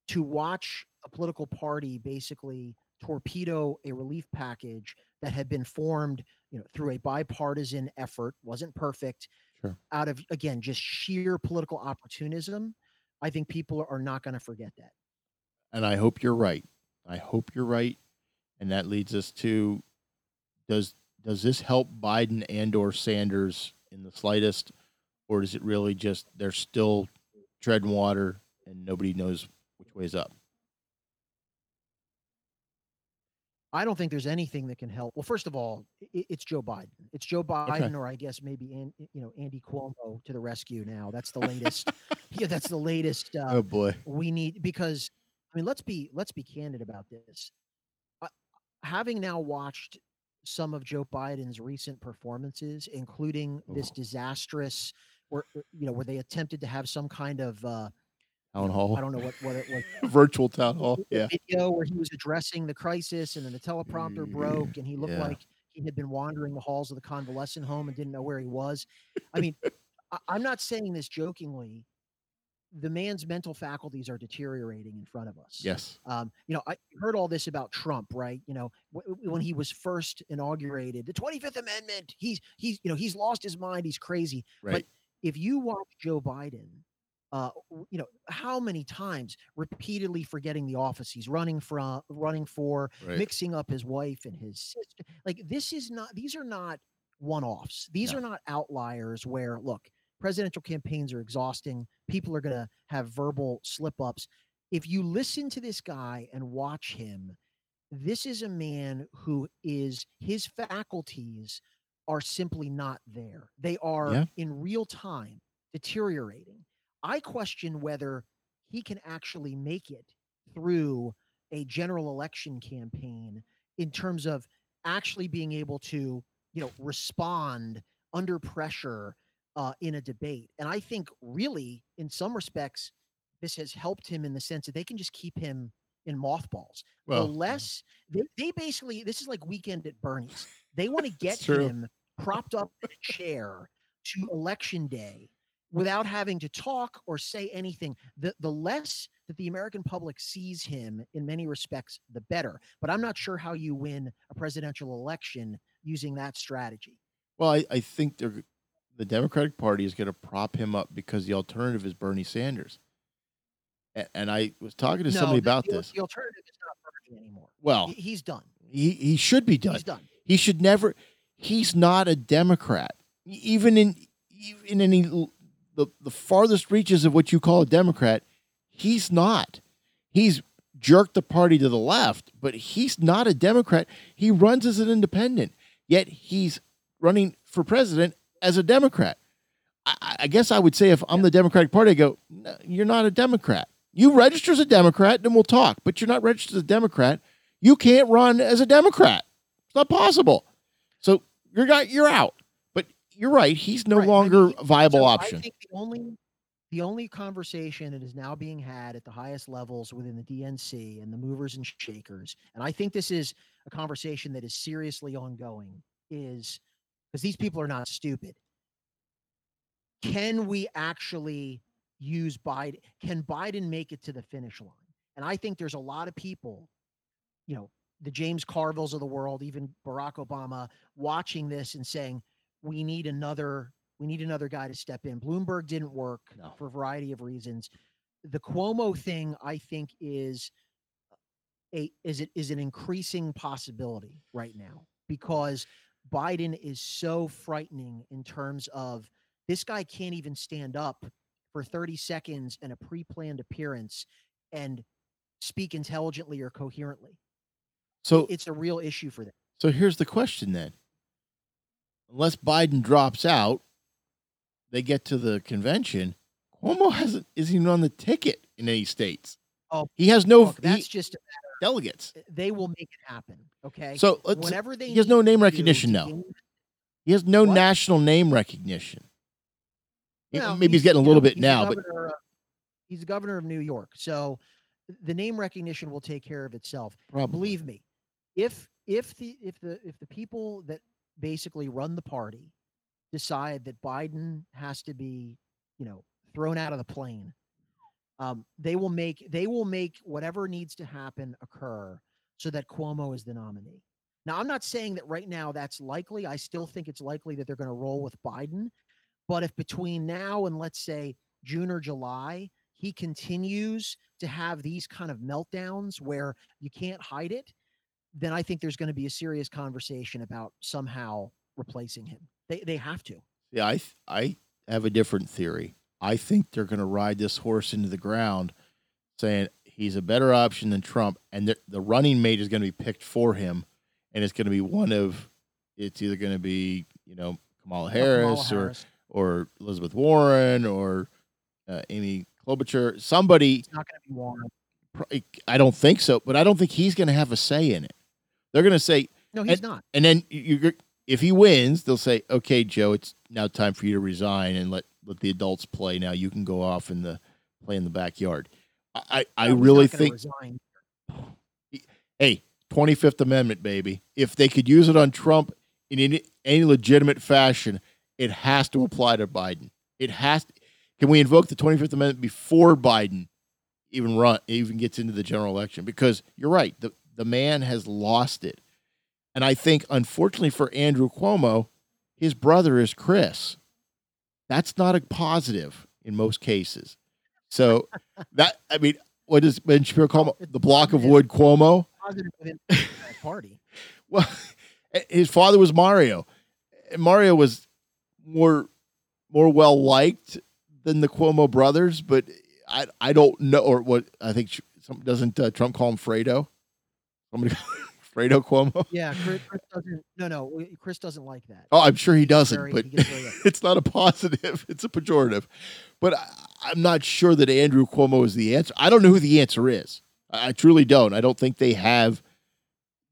S2: to watch a political party basically torpedo a relief package that had been formed you know through a bipartisan effort wasn't perfect
S1: Sure.
S2: out of again just sheer political opportunism i think people are not going to forget that
S1: and I hope you're right. I hope you're right, and that leads us to does does this help Biden and or Sanders in the slightest, or is it really just they're still treading water and nobody knows which way is up?
S2: I don't think there's anything that can help. Well, first of all, i it's Joe Biden. It's Joe Biden, or I guess maybe An, you know Andy Cuomo to the rescue. Now that's the latest. yeah, that's the latest. Uh,
S1: oh boy,
S2: we need because I mean let's be let's be candid about this. Uh, having now watched some of Joe Biden's recent performances, including this disastrous, where you know where they attempted to have some kind of uh,
S1: town hall,
S2: I don't know what what it was
S1: virtual town hall. Yeah,
S2: video where he was addressing the crisis and then the teleprompter
S1: Mm,
S2: broke and he looked
S1: yeah.
S2: like he had been wandering the halls of the convalescent home and didn't know where he was. I mean, I, I'm not saying this jokingly. The man's mental faculties are deteriorating in front of us.
S1: yes,
S2: Um, you know, I heard all this about Trump, right? You know, w- when he was first inaugurated, the 25th Amendment, he's he's you know he's lost his mind, he's crazy
S1: right.
S2: But if you watch Joe Biden, uh, you know how many times repeatedly forgetting the office he's running from, running for,
S1: right.
S2: mixing up his wife and his sister. Like this is not; these are not one-offs. These
S1: No.
S2: are not outliers. Where look, presidential campaigns are exhausting. People are going to have verbal slip-ups. If you listen to this guy and watch him, this is a man who is his faculties are simply not there. They are
S1: Yeah.
S2: in real time deteriorating. I question whether he can actually make it through a general election campaign in terms of actually being able to, you know, respond under pressure uh, in a debate. And I think really, in some respects, this has helped him in the sense that they can just keep him in mothballs.
S1: Well,
S2: the less they, they basically this is like weekend at Bernie's. They want to get him propped up in a chair to election day without having to talk or say anything. The the less that the American public sees him in many respects, the better. But I'm not sure how you win a presidential election using that strategy.
S1: Well, I, I think the Democratic Party is going to prop him up because the alternative is Bernie Sanders. A- And I was talking to
S2: no,
S1: somebody about
S2: the,
S1: this.
S2: The alternative is not Bernie anymore.
S1: Well,
S2: He- he's done.
S1: he he should be done.
S2: He's done.
S1: He should never. He's not a Democrat. Even in even in any the the farthest reaches of what you call a Democrat, he's not. He's jerked the party to the left, but he's not a Democrat. He runs as an independent, yet he's running for president as a Democrat. I- I, guess I would say if I'm the Democratic Party, I go, "No, you're not a Democrat. You register as a Democrat, then we'll talk. But you're not registered as a Democrat. You can't run as a Democrat. It's not possible. So you're got you're out. But you're right. He's no
S2: Right, I mean,
S1: longer a viable
S2: So
S1: option.
S2: I think only the only conversation that is now being had at the highest levels within the DNC and the movers and shakers, and I think this is a conversation that is seriously ongoing, is because these people are not stupid. Can we actually use Biden? Can Biden make it to the finish line? And I think there's a lot of people, you know, the James Carvilles of the world, even Barack Obama, watching this and saying, we need another we need another guy to step in. Bloomberg didn't work
S1: No.
S2: for a variety of reasons. The Cuomo thing, I think, is a is it is an increasing possibility right now because Biden is so frightening in terms of this guy can't even stand up for 30 seconds in a pre-planned appearance and speak intelligently or coherently.
S1: So
S2: It's a real issue for them.
S1: so here's the question then. Unless Biden drops out, they get to the convention. Cuomo hasn't isn't even on the ticket in any states.
S2: Oh,
S1: he has no
S2: Look,
S1: he-
S2: that's just
S1: delegates.
S2: Uh, they will make it happen. Okay.
S1: So uh, let's,
S2: whenever they
S1: he has no name recognition now.
S2: gain-
S1: he has no
S2: What?
S1: national name recognition. He- Maybe he's, getting a little bit now, but
S2: of- he's the governor of New York, so the name recognition will take care of itself.
S1: probably
S2: Believe me, if if the if the if the people that basically run the party decide that Biden has to be, you know, thrown out of the plane, um, they will make they will make whatever needs to happen occur so that Cuomo is the nominee. Now, I'm not saying that right now that's likely. I still think it's likely that they're going to roll with Biden. But if between now and let's say June or July, he continues to have these kind of meltdowns where you can't hide it, then I think there's going to be a serious conversation about somehow replacing him. They they have to.
S1: Yeah, I th- I have a different theory. I think they're going to ride this horse into the ground, saying he's a better option than Trump, and the, the running mate is going to be picked for him, and it's going to be one of it's either going to be you know Kamala
S2: Kamala
S1: Harris, or or Elizabeth Warren or uh, Amy Klobuchar, somebody.
S2: It's not going to be Warren.
S1: I don't think so, but I don't think he's going to have a say in it. They're going to say,
S2: No, he's not.
S1: and then you, if he wins, they'll say, "Okay, Joe, it's now time for you to resign and let let the adults play. Now you can go off in the play in the backyard." I I, I
S2: No,
S1: really think,
S2: resign.
S1: hey, Twenty Fifth Amendment, baby. If they could use it on Trump in any, any legitimate fashion, it has to apply to Biden. It has. Can we invoke the Twenty Fifth Amendment before Biden even run even gets into the general election? Because you're right, the the man has lost it. And I think, unfortunately for Andrew Cuomo, his brother is Chris. That's not a positive in most cases. So that I mean, what does Ben Shapiro call him? The block of wood Cuomo?
S2: Positive within the party.
S1: Well, his father was Mario. Mario was more more well liked than the Cuomo brothers, but I I don't know or what I think some doesn't uh, Trump call him Fredo? Somebody Fredo Cuomo?
S2: Yeah, Chris, Chris doesn't. No, no, Chris doesn't like that.
S1: Oh, I'm sure he doesn't,
S2: very-
S1: but
S2: he gets very upset.
S1: it's not a positive. It's a pejorative. But I, I'm not sure that Andrew Cuomo is the answer. I don't know who the answer is. I, I truly don't. I don't think they have.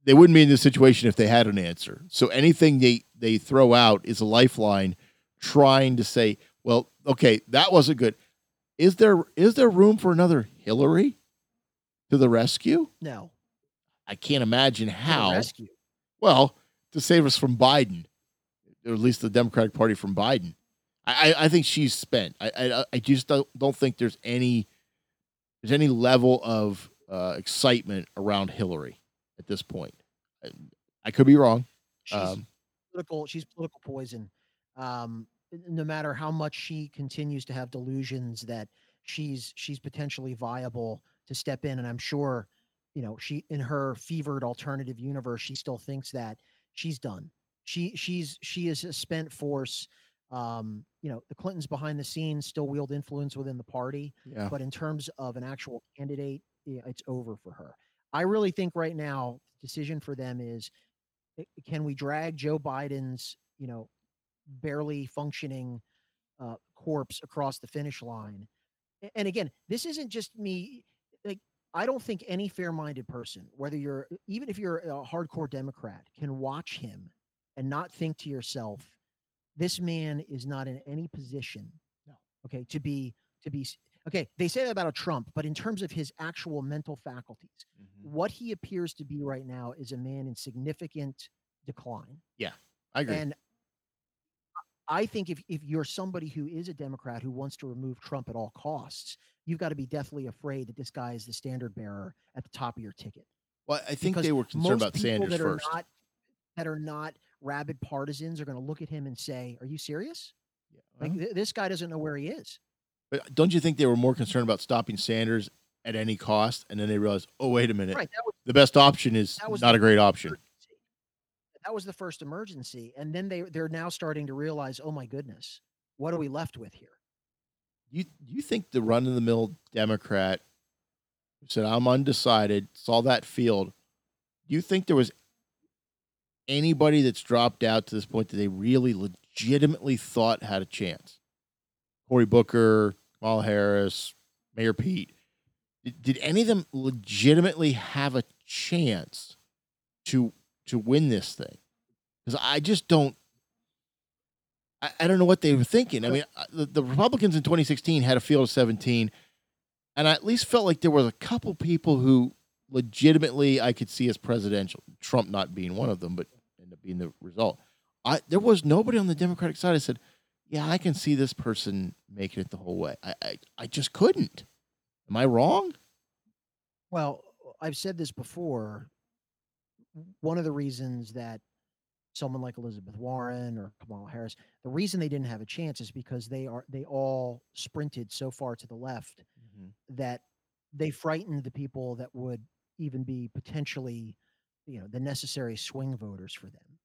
S1: They wouldn't be in this situation if they had an answer. So anything they they throw out is a lifeline, trying to say, well, okay, that wasn't good. Is there is there room for another Hillary to the rescue?
S2: No,
S1: I can't imagine how. Well, to save us from Biden, or at least the Democratic Party from Biden. I, I, I think she's spent. I, I, I just don't, don't think there's any there's any level of uh, excitement around Hillary at this point. I, I could be wrong.
S2: She's
S1: Um,
S2: political. She's political poison. Um, no matter how much she continues to have delusions that she's she's potentially viable to step in and i'm sure you know she in her fevered alternative universe she still thinks that she's done. She she's she is a spent force um you know the clintons behind the scenes still wield influence within the party
S1: Yeah.
S2: but in terms of an actual candidate yeah, it's over for her. I really think right now the decision for them is eh, can we drag joe biden's you know barely functioning uh, corpse across the finish line? And again this isn't just me like i don't think any fair-minded person whether you're even if you're a hardcore democrat can watch him and not think to yourself this man is not in any position
S1: No.
S2: okay to be to be okay they say that about a trump but in terms of his actual mental faculties
S1: Mhm.
S2: what he appears to be right now is a man in significant decline Yeah,
S1: I agree.
S2: and I think if, if you're somebody who is a Democrat who wants to remove Trump at all costs, you've got to be deathly afraid that this guy is the standard bearer at the top of your ticket.
S1: well, I think
S2: because
S1: they were concerned about Sanders
S2: that
S1: first.
S2: Not, that are not rabid partisans are going to look at him and say, "Are you serious?
S1: Yeah,
S2: Like th- this guy doesn't know where he is."
S1: but uh, don't you think they were more concerned about stopping Sanders at any cost? And then they realized, oh, wait a minute.
S2: Right. Was
S1: The best option is not a great option.
S2: That was the first emergency, and then they they're now starting to realize, "Oh my goodness, what are we left with here?"
S1: You you think the run of the mill Democrat said I'm undecided, saw that field, do you think there was anybody that's dropped out to this point that they really legitimately thought had a chance? Cory Booker, Kamala Harris, Mayor Pete. Did, did any of them legitimately have a chance to to win this thing? Because I just don't I, I don't know what they were thinking. I mean, uh, the, the Republicans in 2016 had a field of 17, and I at least felt like there was a couple people who legitimately I could see as presidential. Trump not being one of them, but ended up being the result. I there was nobody on the Democratic side. I said, "Yeah, I can see this person making it the whole way." I I, I just couldn't. Am I wrong?
S2: Well, I've said this before. One of the reasons that someone like Elizabeth Warren or Kamala Harris, the reason they didn't have a chance is because they are they all sprinted so far to the left that they frightened the people that would even be potentially, you know, the necessary swing voters for them.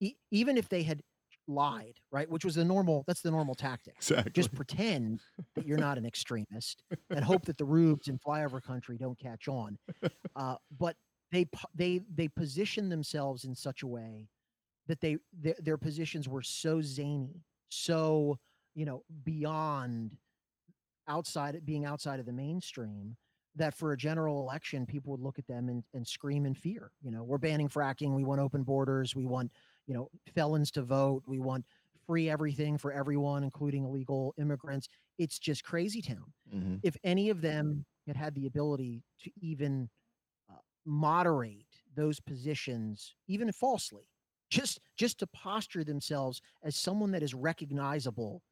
S2: E- even if they had lied, right, which was the normal that's the normal tactic
S1: Exactly.
S2: just pretend that you're not an extremist and hope that the rubes in flyover country don't catch on. Uh, but they they they position themselves in such a way that they their, their positions were so zany, so you know beyond outside being outside of the mainstream that for a general election people would look at them and, and scream in fear you know we're banning fracking we want open borders we want you know felons to vote we want free everything for everyone including illegal immigrants it's just crazy town
S1: Mhm.
S2: if any of them had had the ability to even moderate those positions even falsely just just to posture themselves as someone that is recognizable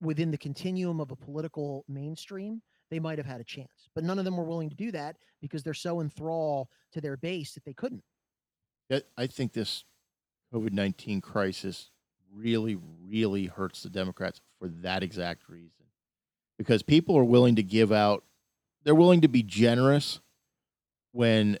S2: within the continuum of a political mainstream they might have had a chance but none of them were willing to do that because they're so enthralled to their base that they couldn't
S1: I think this COVID 19 crisis really, really hurts the Democrats for that exact reason. Because people are willing to give out, they're willing to be generous when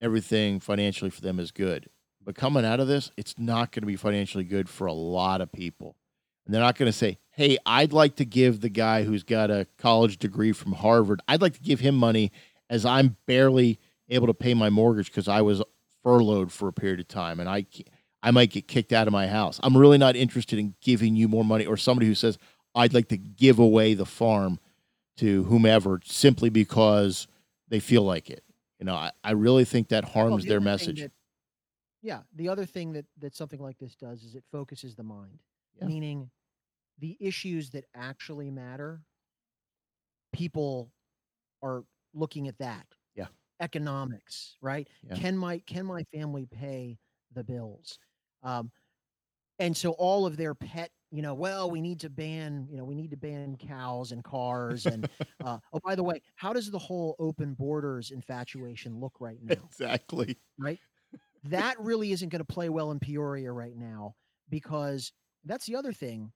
S1: everything financially for them is good. But coming out of this, it's not going to be financially good for a lot of people. And they're not going to say, hey, I'd like to give the guy who's got a college degree from Harvard, I'd like to give him money as I'm barely able to pay my mortgage because I was furloughed for a period of time and I I might get kicked out of my house. I'm really not interested in giving you more money or somebody who says I'd like to give away the farm to whomever simply because they feel like it. You know, I, I really think that
S2: Well,
S1: harms
S2: the
S1: their message.
S2: that- yeah the other thing that that something like this does is it focuses the mind
S1: Yeah.
S2: meaning the issues that actually matter people are looking at that
S1: Yeah.
S2: economics right
S1: Yeah.
S2: can my can my family pay the bills um and so all of their pet you know well we need to ban you know we need to ban cows and cars and uh, oh by the way how does the whole open borders infatuation look right now
S1: exactly.
S2: right? that really isn't going to play well in Peoria right now because that's the other thing.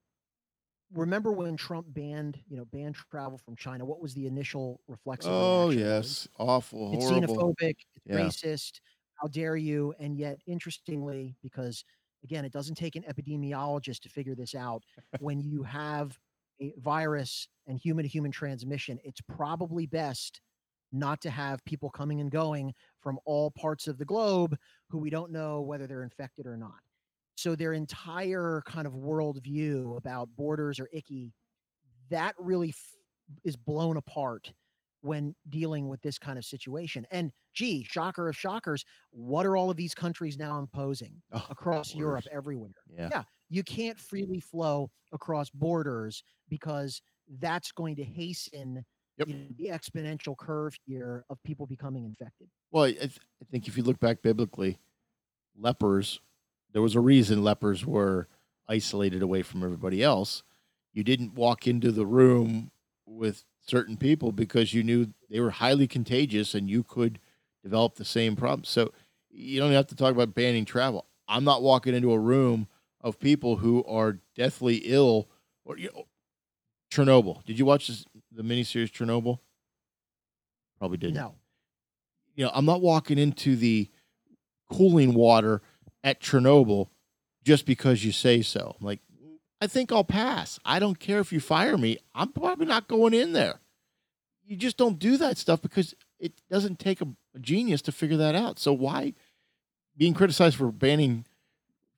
S2: remember when Trump banned, you know, banned travel from China? What was the initial reflexive
S1: Oh?
S2: Was
S1: yes, awful,
S2: it's
S1: horrible.
S2: xenophobic, it's
S1: Yeah.
S2: racist. How dare you? And yet, interestingly, because again, it doesn't take an epidemiologist to figure this out. When you have a virus and human to human transmission, it's probably best not to have people coming and going from all parts of the globe who we don't know whether they're infected or not. So their entire kind of worldview about borders or icky, that really f- is blown apart when dealing with this kind of situation. And gee, shocker of shockers, what are all of these countries now imposing
S1: Oh,
S2: across Europe, everywhere?
S1: Yeah.
S2: Yeah, you can't freely flow across borders because that's going to hasten
S1: Yep.
S2: you know, the exponential curve here of people becoming infected.
S1: Well, I, th- I think if you look back biblically, lepers, there was a reason lepers were isolated away from everybody else. You didn't walk into the room with certain people because you knew they were highly contagious and you could develop the same problem. So you don't have to talk about banning travel. I'm not walking into a room of people who are deathly ill or you know, Chernobyl. Did you watch this, the miniseries Chernobyl? Probably didn't
S2: No.
S1: you know, I'm not walking into the cooling water at Chernobyl just because you say so. Like, I think I'll pass. I don't care if you fire me. I'm probably not going in there. You just don't do that stuff because it doesn't take a, a genius to figure that out. So why being criticized for banning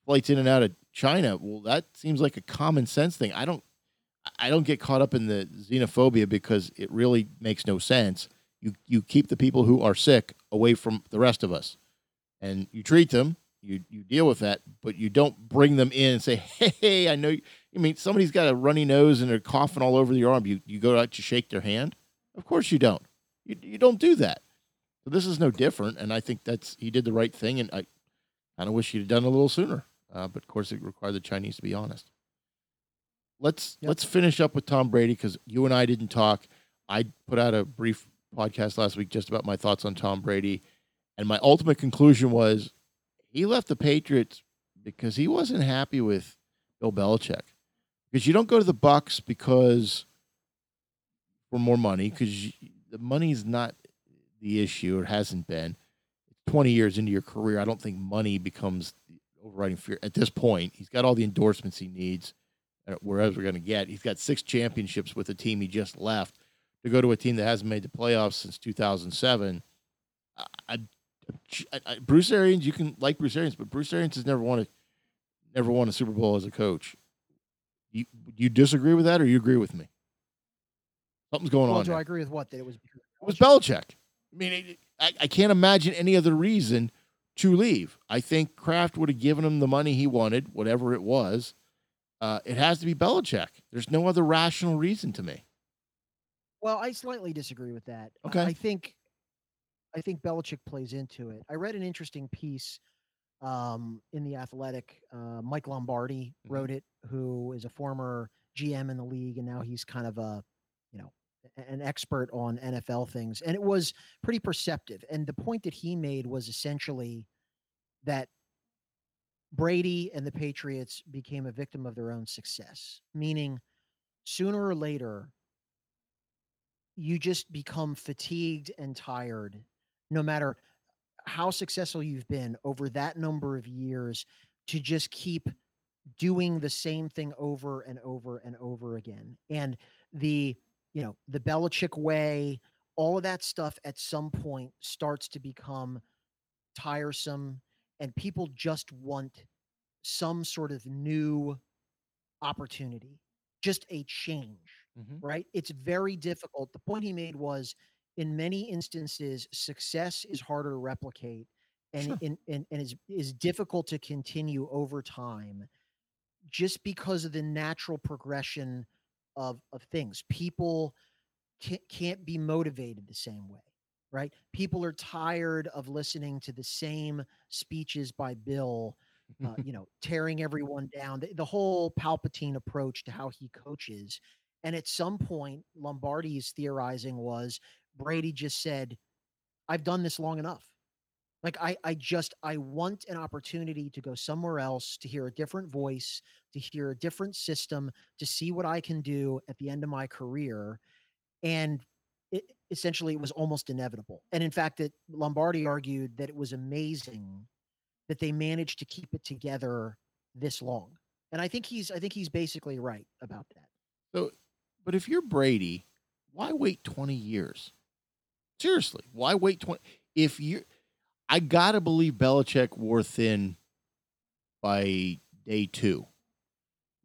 S1: flights in and out of China? Well, that seems like a common sense thing. I don't I don't get caught up in the xenophobia because it really makes no sense you you keep the people who are sick away from the rest of us and you treat them you you deal with that but you don't bring them in and say hey, hey i know you, i mean somebody's got a runny nose and they're coughing all over your arm. You you go out to shake their hand? Of course you don't. You, you don't do that. So this is no different and i think that's he did the right thing and i kind of wish he'd have done it a little sooner uh, but of course it required the chinese to be honest. Let's
S2: Yep.
S1: let's finish up with tom brady because you and i didn't talk. I put out a brief podcast last week just about my thoughts on Tom Brady, and my ultimate conclusion was he left the Patriots because he wasn't happy with Bill Belichick. Because you don't go to the Bucs because for more money, because the money's not the issue. It hasn't been. Twenty years into your career, I don't think money becomes the overriding fear at this point. He's got all the endorsements he needs. Uh, whereas we're going to get, he's got six championships with the team he just left to go to a team that hasn't made the playoffs since 2007. I, I, I, Bruce Arians, you can like Bruce Arians, but Bruce Arians has never won a never won a Super Bowl as a coach. You you disagree with that, or you agree with me? Something's going on.
S2: Well,
S1: on.
S2: do. I agree with what? That it was
S1: It was Belichick. I mean, it, I, I can't imagine any other reason to leave. I think Kraft would have given him the money he wanted, whatever it was. Uh, it has to be Belichick. There's no other rational reason to me.
S2: Well, I slightly disagree with that.
S1: Okay.
S2: I think I think Belichick plays into it. I read an interesting piece um, in the Athletic. Uh, Mike Lombardi
S1: Mhm.
S2: wrote it, who is a former GM in the league, and now he's kind of a, you know, an expert on NFL things. And it was pretty perceptive. And the point that he made was essentially that Brady and the Patriots became a victim of their own success, meaning sooner or later, you just become fatigued and tired no matter how successful you've been over that number of years to just keep doing the same thing over and over and over again. And the, you know, the Belichick way, all of that stuff at some point starts to become tiresome and people just want some sort of new opportunity, just a change mm-hmm. right? It's very difficult. The point he made was in many instances, success is harder to replicate and,
S1: Sure.
S2: and, and, and is, is difficult to continue over time just because of the natural progression of, of things. People can't, can't be motivated the same way, right? People are tired of listening to the same speeches by Bill uh, you know, tearing everyone down. The, the whole Palpatine approach to how he coaches. And at some point, Lombardi's theorizing was Brady just said, I've done this long enough. Like I I just I want an opportunity to go somewhere else to hear a different voice, to hear a different system, to see what I can do at the end of my career. And it, essentially it was almost inevitable. And in fact, that Lombardi argued that it was amazing that they managed to keep it together this long. And I think he's I think he's basically right about that.
S1: So, but if you're Brady, why wait 20 years? Seriously, why wait 20? If you, I gotta believe Belichick wore thin by day two,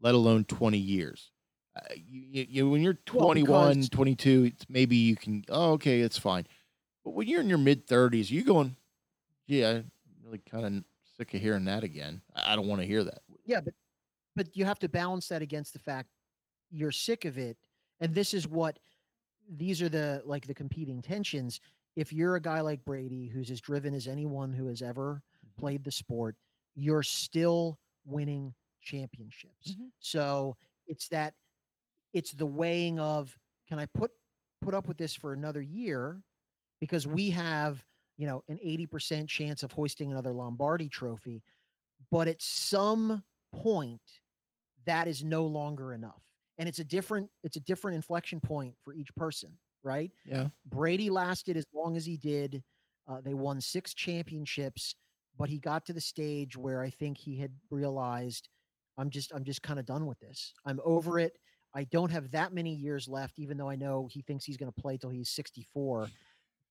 S1: let alone 20 years. Uh, you, you, when you're 21, well, 22, it's maybe you can, oh, okay, it's fine. But when you're in your mid 30s, you going, yeah, I'm really kind of sick of hearing that again. I don't want to hear that.
S2: Yeah, but but you have to balance that against the fact you're sick of it, and this is what these are the like the competing tensions. If you're a guy like Brady, who's as driven as anyone who has ever mm-hmm. played the sport, you're still winning championships. Mm-hmm. So it's that it's the weighing of can I put put up with this for another year because we have you know an 80% chance of hoisting another Lombardi trophy but at some point that is no longer enough and it's a different it's a different inflection point for each person right?
S1: Yeah.
S2: Brady lasted as long as he did. Uh, they won six championships but he got to the stage where i think he had realized i'm just i'm just kind of done with this. I'm over it. I don't have that many years left even though i know he thinks he's going to play till he's 64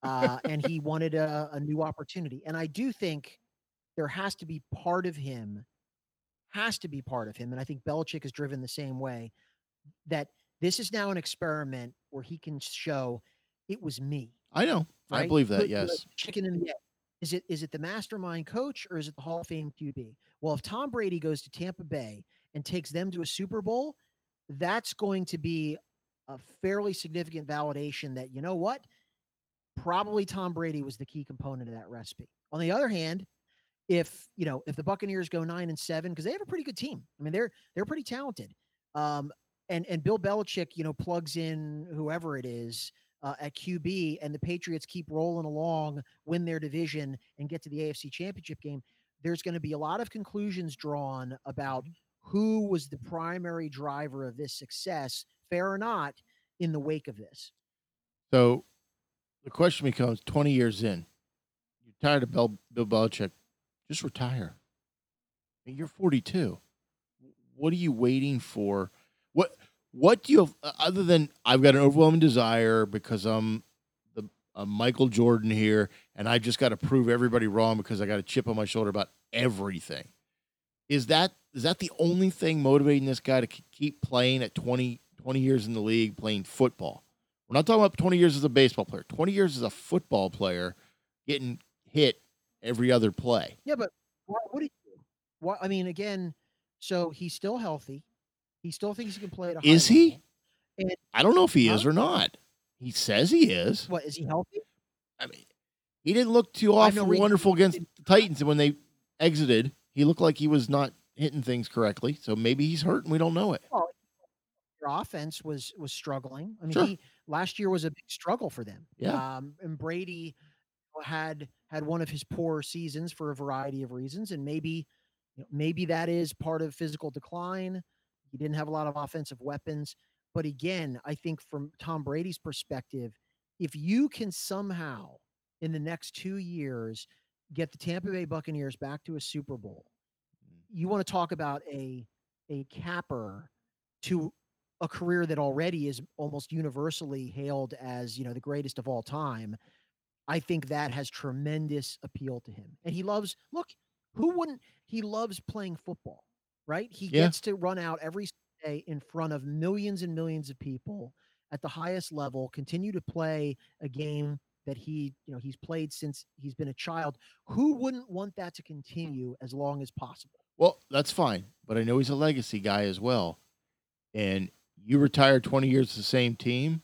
S2: uh, and he wanted a, a new opportunity. And i do think there has to be part of him has to be part of him. And I think Belichick is driven the same way that this is now an experiment where he can show it was me.
S1: I know. Right? I believe that. Put, yes.
S2: Chicken and the egg. Is it is it the mastermind coach or is it the Hall of Fame QB? Well, if Tom Brady goes to Tampa Bay and takes them to a Super Bowl, that's going to be a fairly significant validation that you know what? Probably Tom Brady was the key component of that recipe. On the other hand, if you know if the Buccaneers go nine and seven because they have a pretty good team. I mean they're they're pretty talented. Um, and and Bill Belichick you know plugs in whoever it is uh, at QB, and the Patriots keep rolling along, win their division, and get to the AFC Championship game. There's going to be a lot of conclusions drawn about mm-hmm. who was the primary driver of this success, fair or not, in the wake of this.
S1: So the question becomes 20 years in, you're tired of Bill, Bill Belichick just retire. You're 42. What are you waiting for? What what do you have, uh, other than I've got an overwhelming desire because I'm the Michael Jordan here and I just got to prove everybody wrong because I got a chip on my shoulder about everything. Is that is that the only thing motivating this guy to keep playing at 20 20 years in the league playing football? We're not talking about 20 years as a baseball player. 20 years as a football player getting hit every other play.
S2: Yeah, but what, what do you? What I mean, again, so he's still healthy. He still thinks he can play at a
S1: Is he? And, I don't know if he is or not. He says he is.
S2: What is he healthy?
S1: I mean, he didn't look too awful wonderful against the Titans And when they exited. He looked like he was not hitting things correctly. So maybe he's hurt and we don't know it.
S2: Well, your offense was was struggling. I mean, sure. he, last year was a big struggle for them.
S1: Yeah.
S2: Um, and Brady had had one of his poor seasons for a variety of reasons, and maybe you know, maybe that is part of physical decline. He didn't have a lot of offensive weapons, but again, I think from Tom Brady's perspective, if you can somehow in the next two years get the Tampa Bay Buccaneers back to a Super Bowl, mm. you want to talk about a a capper to a career that already is almost universally hailed as you know the greatest of all time I think that has tremendous appeal to him. And he loves, look, who wouldn't? He loves playing football, right? He yeah. gets to run out every day in front of millions and millions of people at the highest level, continue to play a game that he, you know, he's played since he's been a child. Who wouldn't want that to continue as long as possible?
S1: Well, that's fine, but I know he's a legacy guy as well. And you retire 20 years the same team,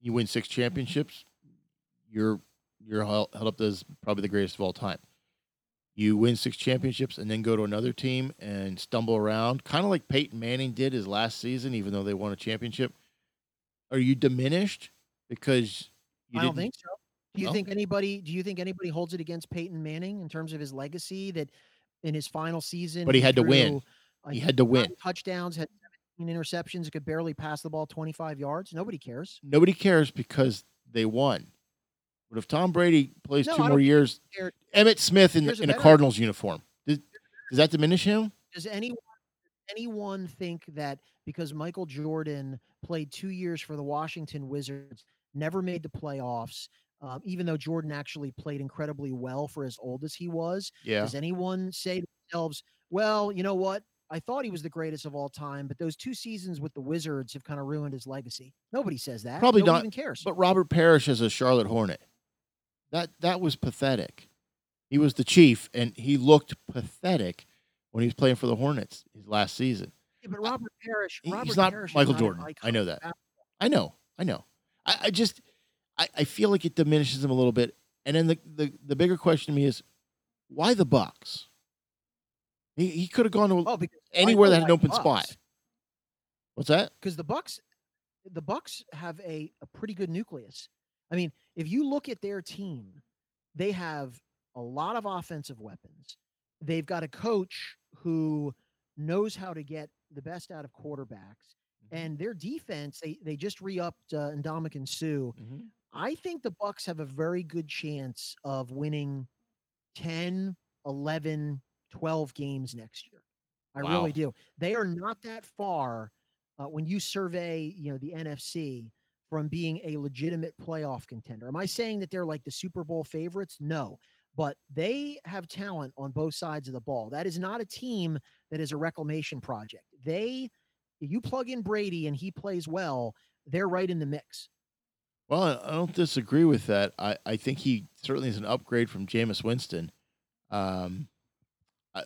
S1: you win six mm-hmm. championships, you're you're held up as probably the greatest of all time. You win six championships and then go to another team and stumble around, kind of like Peyton Manning did his last season, even though they won a championship. Are you diminished because you
S2: I don't think so. Do you
S1: Well-
S2: think anybody? Do you think anybody holds it against Peyton Manning in terms of his legacy that in his final season?
S1: But he had to win. He had to win.
S2: touchdowns, had 17 interceptions, could barely pass the ball 25 yards. Nobody cares.
S1: Nobody cares because they won. But if Tom Brady plays
S2: No,
S1: two more years,
S2: care.
S1: Emmitt Smith in,
S2: Here's a
S1: in a Cardinals uniform, does, does that diminish him?
S2: Does anyone anyone think that because Michael Jordan played two years for the Washington Wizards, never made the playoffs, um, even though Jordan actually played incredibly well for as old as he was,
S1: Yeah.
S2: does anyone say to themselves, "Well, you know what? I thought he was the greatest of all time, but those two seasons with the Wizards have kind of ruined his legacy." Nobody says that.
S1: Probably
S2: Nobody
S1: not,
S2: Even cares.
S1: But Robert Parish as a Charlotte Hornet, that that was pathetic. He was the chief, and he looked pathetic when he was playing for the Hornets his last season.
S2: Yeah, but Robert Parish,
S1: He-
S2: Robert
S1: he's not
S2: Parish
S1: Michael
S2: not
S1: Jordan. I know that. I know, I know. I, I just, I, I feel like it diminishes him a little bit. And then the, the, the bigger question to me is, why the Bucs? He, he could have gone to
S2: Oh,
S1: anywhere that had an open spot. What's that?
S2: because the Bucs, the Bucs have a, a pretty good nucleus. I mean, if you look at their team, they have a lot of offensive weapons. They've got a coach who knows how to get the best out of quarterbacks, and their defense they they just re-upped uh, Ndamukong Suh.
S1: Mhm.
S2: I think the Bucs have a very good chance of winning 10, 11, 12 games next year. I
S1: Wow.
S2: really do. They are not that far uh, when you survey, you know, the NFC from being a legitimate playoff contender. Am I saying that they're like the Super Bowl favorites? No. But they have talent on both sides of the ball. That is not a team that is a reclamation project. They you plug in Brady and he plays well, they're right in the mix.
S1: Well, I don't disagree with that. I, I think he certainly is an upgrade from Jameis Winston. Um,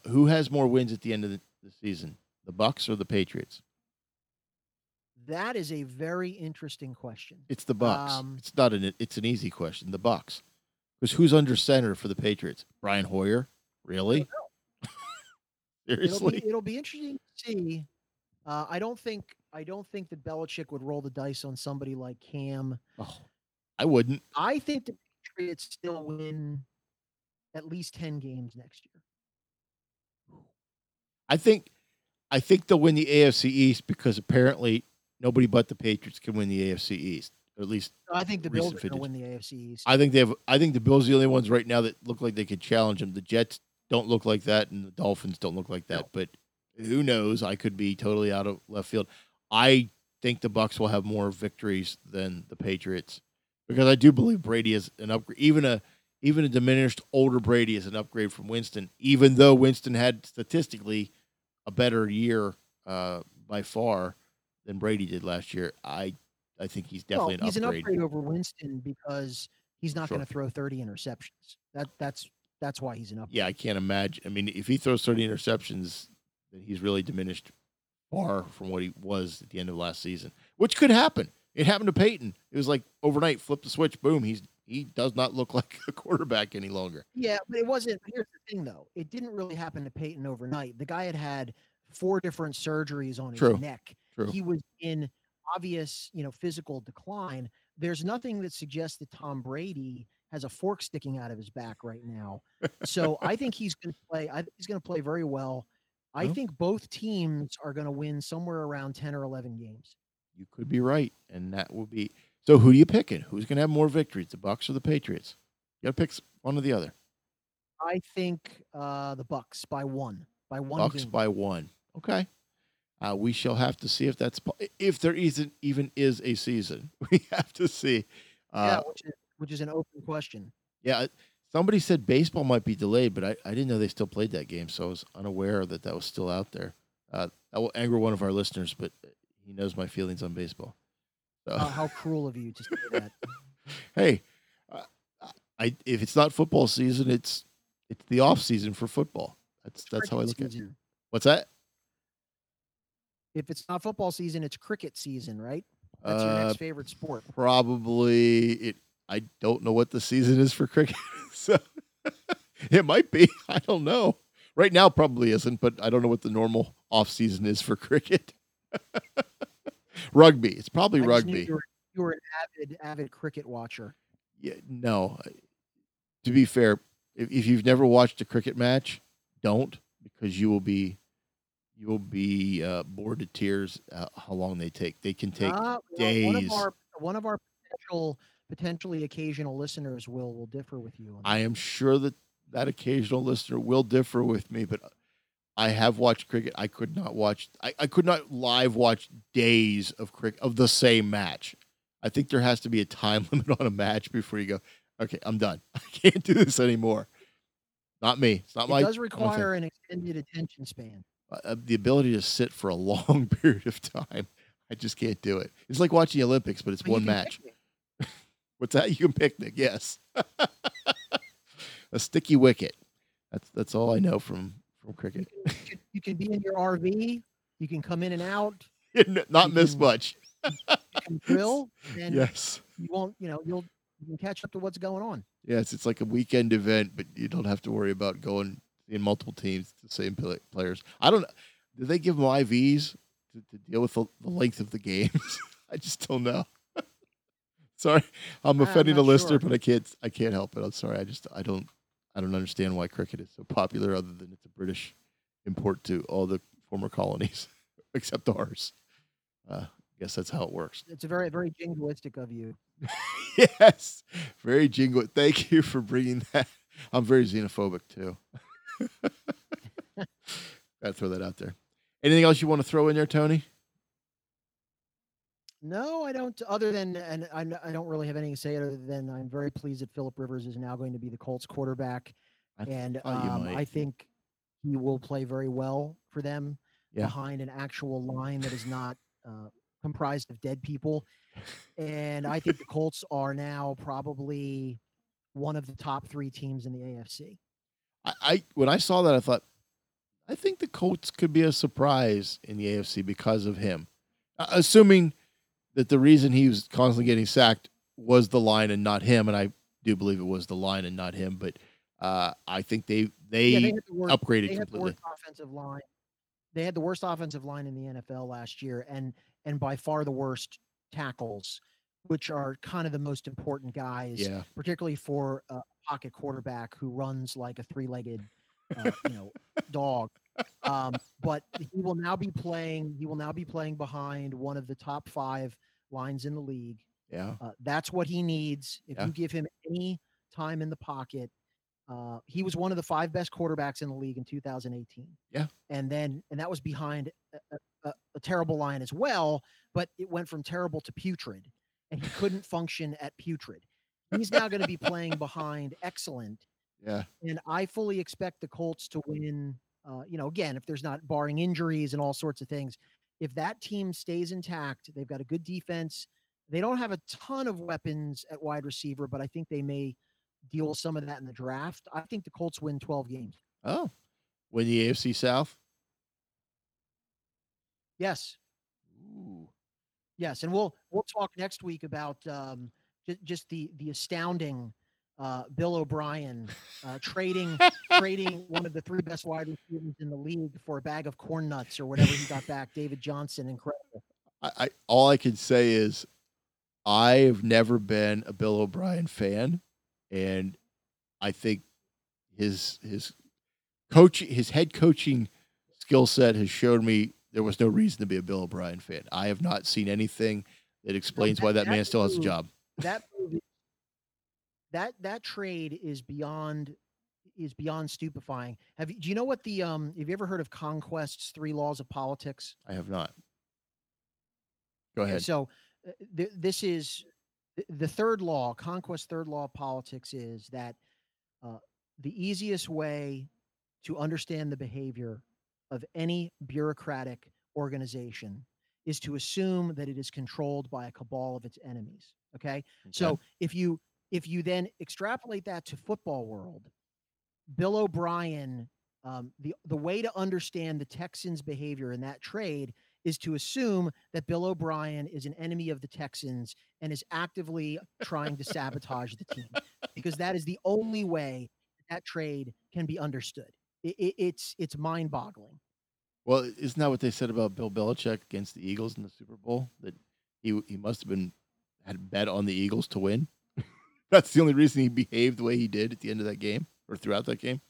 S1: who has more wins at the end of the, the season, the Bucs or the Patriots?
S2: That is a very interesting question.
S1: It's the Bucs.
S2: Um,
S1: it's not an it's an easy question. The Bucs, because who's under center for the Patriots? Brian Hoyer, really?
S2: It'll
S1: Seriously?
S2: be, it'll be interesting to see. Uh, I don't think I don't think that Belichick would roll the dice on somebody like Cam.
S1: Oh, I wouldn't.
S2: I think the Patriots still win at least ten games next year.
S1: I think I think they'll win the AFC East because apparently nobody but the Patriots can win the AFC East. Or at least
S2: I think the Bills are going to
S1: vintage.
S2: win the AFC East.
S1: I think they have. I think the Bills are the only ones right now that look like they could challenge them. The Jets don't look like that, and the Dolphins don't look like that.
S2: No.
S1: But who knows? I could be totally out of left field. I think the Bucs will have more victories than the Patriots because I do believe Brady is an upgrade. Even a even a diminished older Brady is an upgrade from Winston. Even though Winston had statistically a better year uh, by far than Brady did last year, I I think he's definitely
S2: well, he's
S1: an
S2: an
S1: upgrade.
S2: upgrade over Winston because he's not
S1: Sure.
S2: going to throw thirty interceptions. That that's that's why he's an upgrade.
S1: yeah, I can't imagine. I mean, if he throws 30 interceptions, then he's really diminished far from what he was at the end of last season, which could happen. It happened to Peyton. It was like overnight, flip the switch, boom. He's he does not look like a quarterback any longer.
S2: Yeah, but it wasn't. Here's the thing, though. It didn't really happen to Peyton overnight. The guy had had four different surgeries on his
S1: True.
S2: neck.
S1: True.
S2: He was in obvious, you know, physical decline. There's nothing that suggests that Tom Brady has a fork sticking out of his back right now. So I think he's going to play. I think he's going to play very well. I
S1: Well.
S2: think both teams are going to win somewhere around 10 or 11 games.
S1: You could be right, and that will be. So who are you picking? Who's going to have more victories, the Bucs or the Patriots? You got to pick one or the other.
S2: I think uh, the Bucs by one, by one
S1: Bucs
S2: game.
S1: by one. Okay. Uh, we shall have to see if that's po- if there isn't even is a season. We have to see.
S2: yeah,
S1: Uh,
S2: which is, which is an open question.
S1: Yeah, somebody said baseball might be delayed, but I, I didn't know they still played that game, so I was unaware that that was still out there. Uh, that will anger one of our listeners, but he knows my feelings on baseball. So,
S2: Uh, how cruel of you to say that.
S1: hey, uh, I if it's not football season, it's it's the off season for football. That's that's how I look at it. What's that?
S2: If it's not football season, it's cricket season, right? That's your
S1: Uh,
S2: next favorite sport.
S1: probably it. I don't know what the season is for cricket, so it might be. I don't know. Right now, probably isn't, but I don't know what the normal off season is for cricket. rugby. It's probably
S2: I
S1: rugby.
S2: You were, you were an avid, avid cricket watcher.
S1: Yeah, no. To be fair, if, if you've never watched a cricket match, don't because you will be you will be uh, bored to tears. Uh, how long they take? They can take
S2: Uh,
S1: days.
S2: One of our one of our potential potentially occasional listeners will will differ with you.
S1: I am sure that that occasional listener will differ with me, but I have watched cricket. I could not watch. I, I could not live watch days of cricket of the same match. I think there has to be a time limit on a match before you go. Okay, I'm done. I can't do this anymore. Not me. It's not
S2: it
S1: my
S2: does require an extended attention span.
S1: Uh, the ability to sit for a long period of time. I just can't do it. It's like watching the Olympics, but it's
S2: you
S1: one match. What's that? You can picnic, yes. a sticky wicket. That's that's all I know from from cricket.
S2: You can, you can be in your RV. You can come in and out.
S1: Not
S2: You
S1: miss
S2: can-
S1: much.
S2: You can grill, and
S1: Yes.
S2: you won't. You know, you'll you can catch up to what's going on.
S1: Yes, it's like a weekend event, but you don't have to worry about going in multiple teams, the same players. I don't. Do they give them IVs to, to deal with the, the length of the games? I just don't know. sorry, I'm offending a listener,
S2: sure.
S1: but I can't. I can't help it. I'm sorry. I just. I don't. I don't understand why cricket is so popular, other than it's a British import to all the former colonies, except ours. Uh, I guess that's how it works.
S2: It's a very very jingoistic of you.
S1: yes, very jingo. Thank you for bringing that. I'm very xenophobic too. Gotta throw that out there. Anything else you want to throw in there, Tony?
S2: No, I don't. Other than, and I, I don't really have anything to say other than I'm very pleased that Philip Rivers is now going to be the Colts quarterback,
S1: I
S2: and um. I think he will play very well for them
S1: Yeah.
S2: behind an actual line that is not uh, comprised of dead people. And I think the Colts are now probably one of the top three teams in the AFC.
S1: I, I when I saw that, I thought, I think the Colts could be a surprise in the AFC because of him, Uh, assuming that the reason he was constantly getting sacked was the line and not him, and I do believe it was the line and not him. But uh, I think they they,
S2: yeah, they the worst,
S1: upgraded
S2: they had the worst offensive line. They had the worst offensive line in the NFL last year, and and by far the worst tackles, which are kind of the most important guys,
S1: Yeah,
S2: particularly for a pocket quarterback who runs like a three-legged, uh, you know, dog. Um, but he will now be playing. He will now be playing behind one of the top five lines in the league.
S1: yeah.
S2: Uh, that's what he needs. If
S1: Yeah.
S2: you give him any time in the pocket, uh, he was one of the five best quarterbacks in the league in 2018.
S1: Yeah.
S2: and then and that was behind a, a, a- a terrible line as well, but it went from terrible to putrid, and he couldn't function at putrid. He's now going to be playing behind excellent,
S1: Yeah.
S2: and I fully expect the Colts to win. Uh, you know, again, if there's not barring injuries and all sorts of things, if that team stays intact, they've got a good defense. They don't have a ton of weapons at wide receiver, but I think they may deal with some of that in the draft. I think the Colts win 12 games.
S1: Oh, win the AFC South.
S2: Yes,
S1: Ooh.
S2: yes, and we'll we'll talk next week about um, just just the the astounding uh, Bill O'Brien uh, trading trading one of the three best wide receivers in the league for a bag of corn nuts or whatever he got back. David Johnson, incredible.
S1: I, I all I can say is I've never been a Bill O'Brien fan, and I think his his coach his head coaching skill set has showed me there was no reason to be a Bill O'Brien fan. I have not seen anything that explains why
S2: that-
S1: that man still has a job.
S2: That move is- that that trade is beyond is beyond stupefying. Have you, do you know what the um? Have you ever heard of Conquest's three laws of politics?
S1: I have not. Go
S2: Okay,
S1: ahead.
S2: So uh, th- this is th- the third law, Conquest third law of politics is that uh, the easiest way to understand the behavior of any bureaucratic organization is to assume that it is controlled by a cabal of its enemies. Okay. So if you if you then extrapolate that to football world, Bill O'Brien, um, the the way to understand the Texans' behavior in that trade is to assume that Bill O'Brien is an enemy of the Texans and is actively trying to sabotage the team, because that is the only way that trade can be understood. It, it, it's it's mind boggling.
S1: Well, isn't that what they said about Bill Belichick against the Eagles in the Super Bowl? That he he must have been had bet on the Eagles to win that's the only reason he behaved the way he did at the end of that game or throughout that game.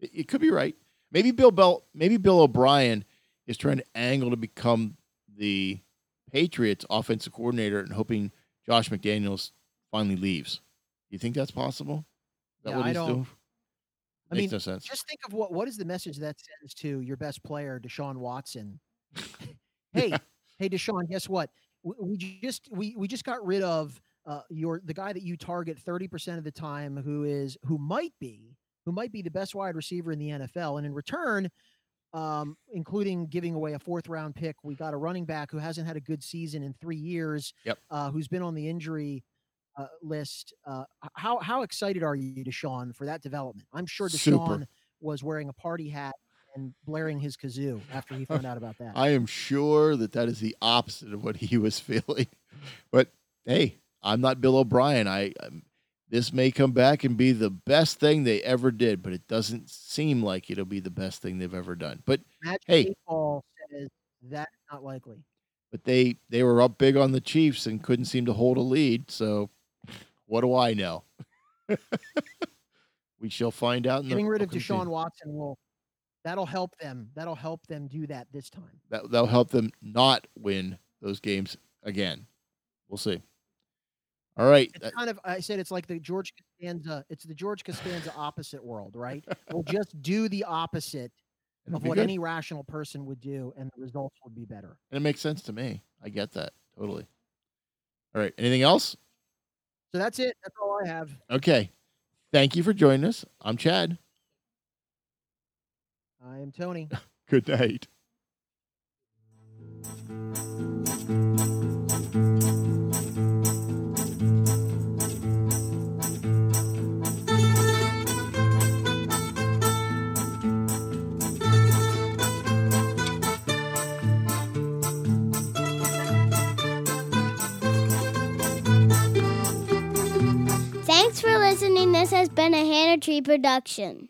S1: It, it could be right. Maybe Bill Bell, maybe Bill O'Brien is trying to angle to become the Patriots offensive coordinator and hoping Josh McDaniels finally leaves. Do you think that's possible? Is that
S2: Yeah,
S1: what
S2: I
S1: he's
S2: don't-
S1: doing?
S2: I
S1: Makes
S2: mean,
S1: no sense.
S2: Just think of what what is the message that sends to your best player, Deshaun Watson. hey, hey, Deshaun, guess what? We, just we we just got rid of uh, your the guy that you target thirty percent of the time, who is who might be who might be the best wide receiver in the NFL, and in return. Um, including giving away a fourth round pick. We got a running back who hasn't had a good season in three years.
S1: Yep.
S2: Uh, who's been on the injury uh, list. Uh, how how excited are you, Deshaun, for that development? I'm sure
S1: Super.
S2: Deshaun was wearing a party hat and blaring his kazoo after he found out about that.
S1: I am sure that that is the opposite of what he was feeling. But hey, I'm not Bill O'Brien. I um, this may come back and be the best thing they ever did, but it doesn't seem like it'll be the best thing they've ever done. But
S2: Magic
S1: hey.
S2: Paul says that's not likely.
S1: but they they were up big on the Chiefs and couldn't seem to hold a lead. So what do I know? we shall find out. In
S2: Getting
S1: the
S2: rid of Deshaun. Watson will that'll help them. That'll help them do that this time.
S1: That that'll help them not win those games again. We'll see. All right.
S2: It's
S1: that-
S2: kind of I said it's like the George Costanza. It's the George Costanza opposite world, right? we'll just do the opposite
S1: it'll
S2: of what
S1: good.
S2: any rational person would do, and the results would be better.
S1: And it makes sense to me. I get that totally. All right. Anything else?
S2: So that's it. That's all I have.
S1: Okay. Thank you for joining us. I'm Chad.
S2: I am Tony.
S1: Good night.
S3: Thanks for listening. This has been a Hannah Tree production.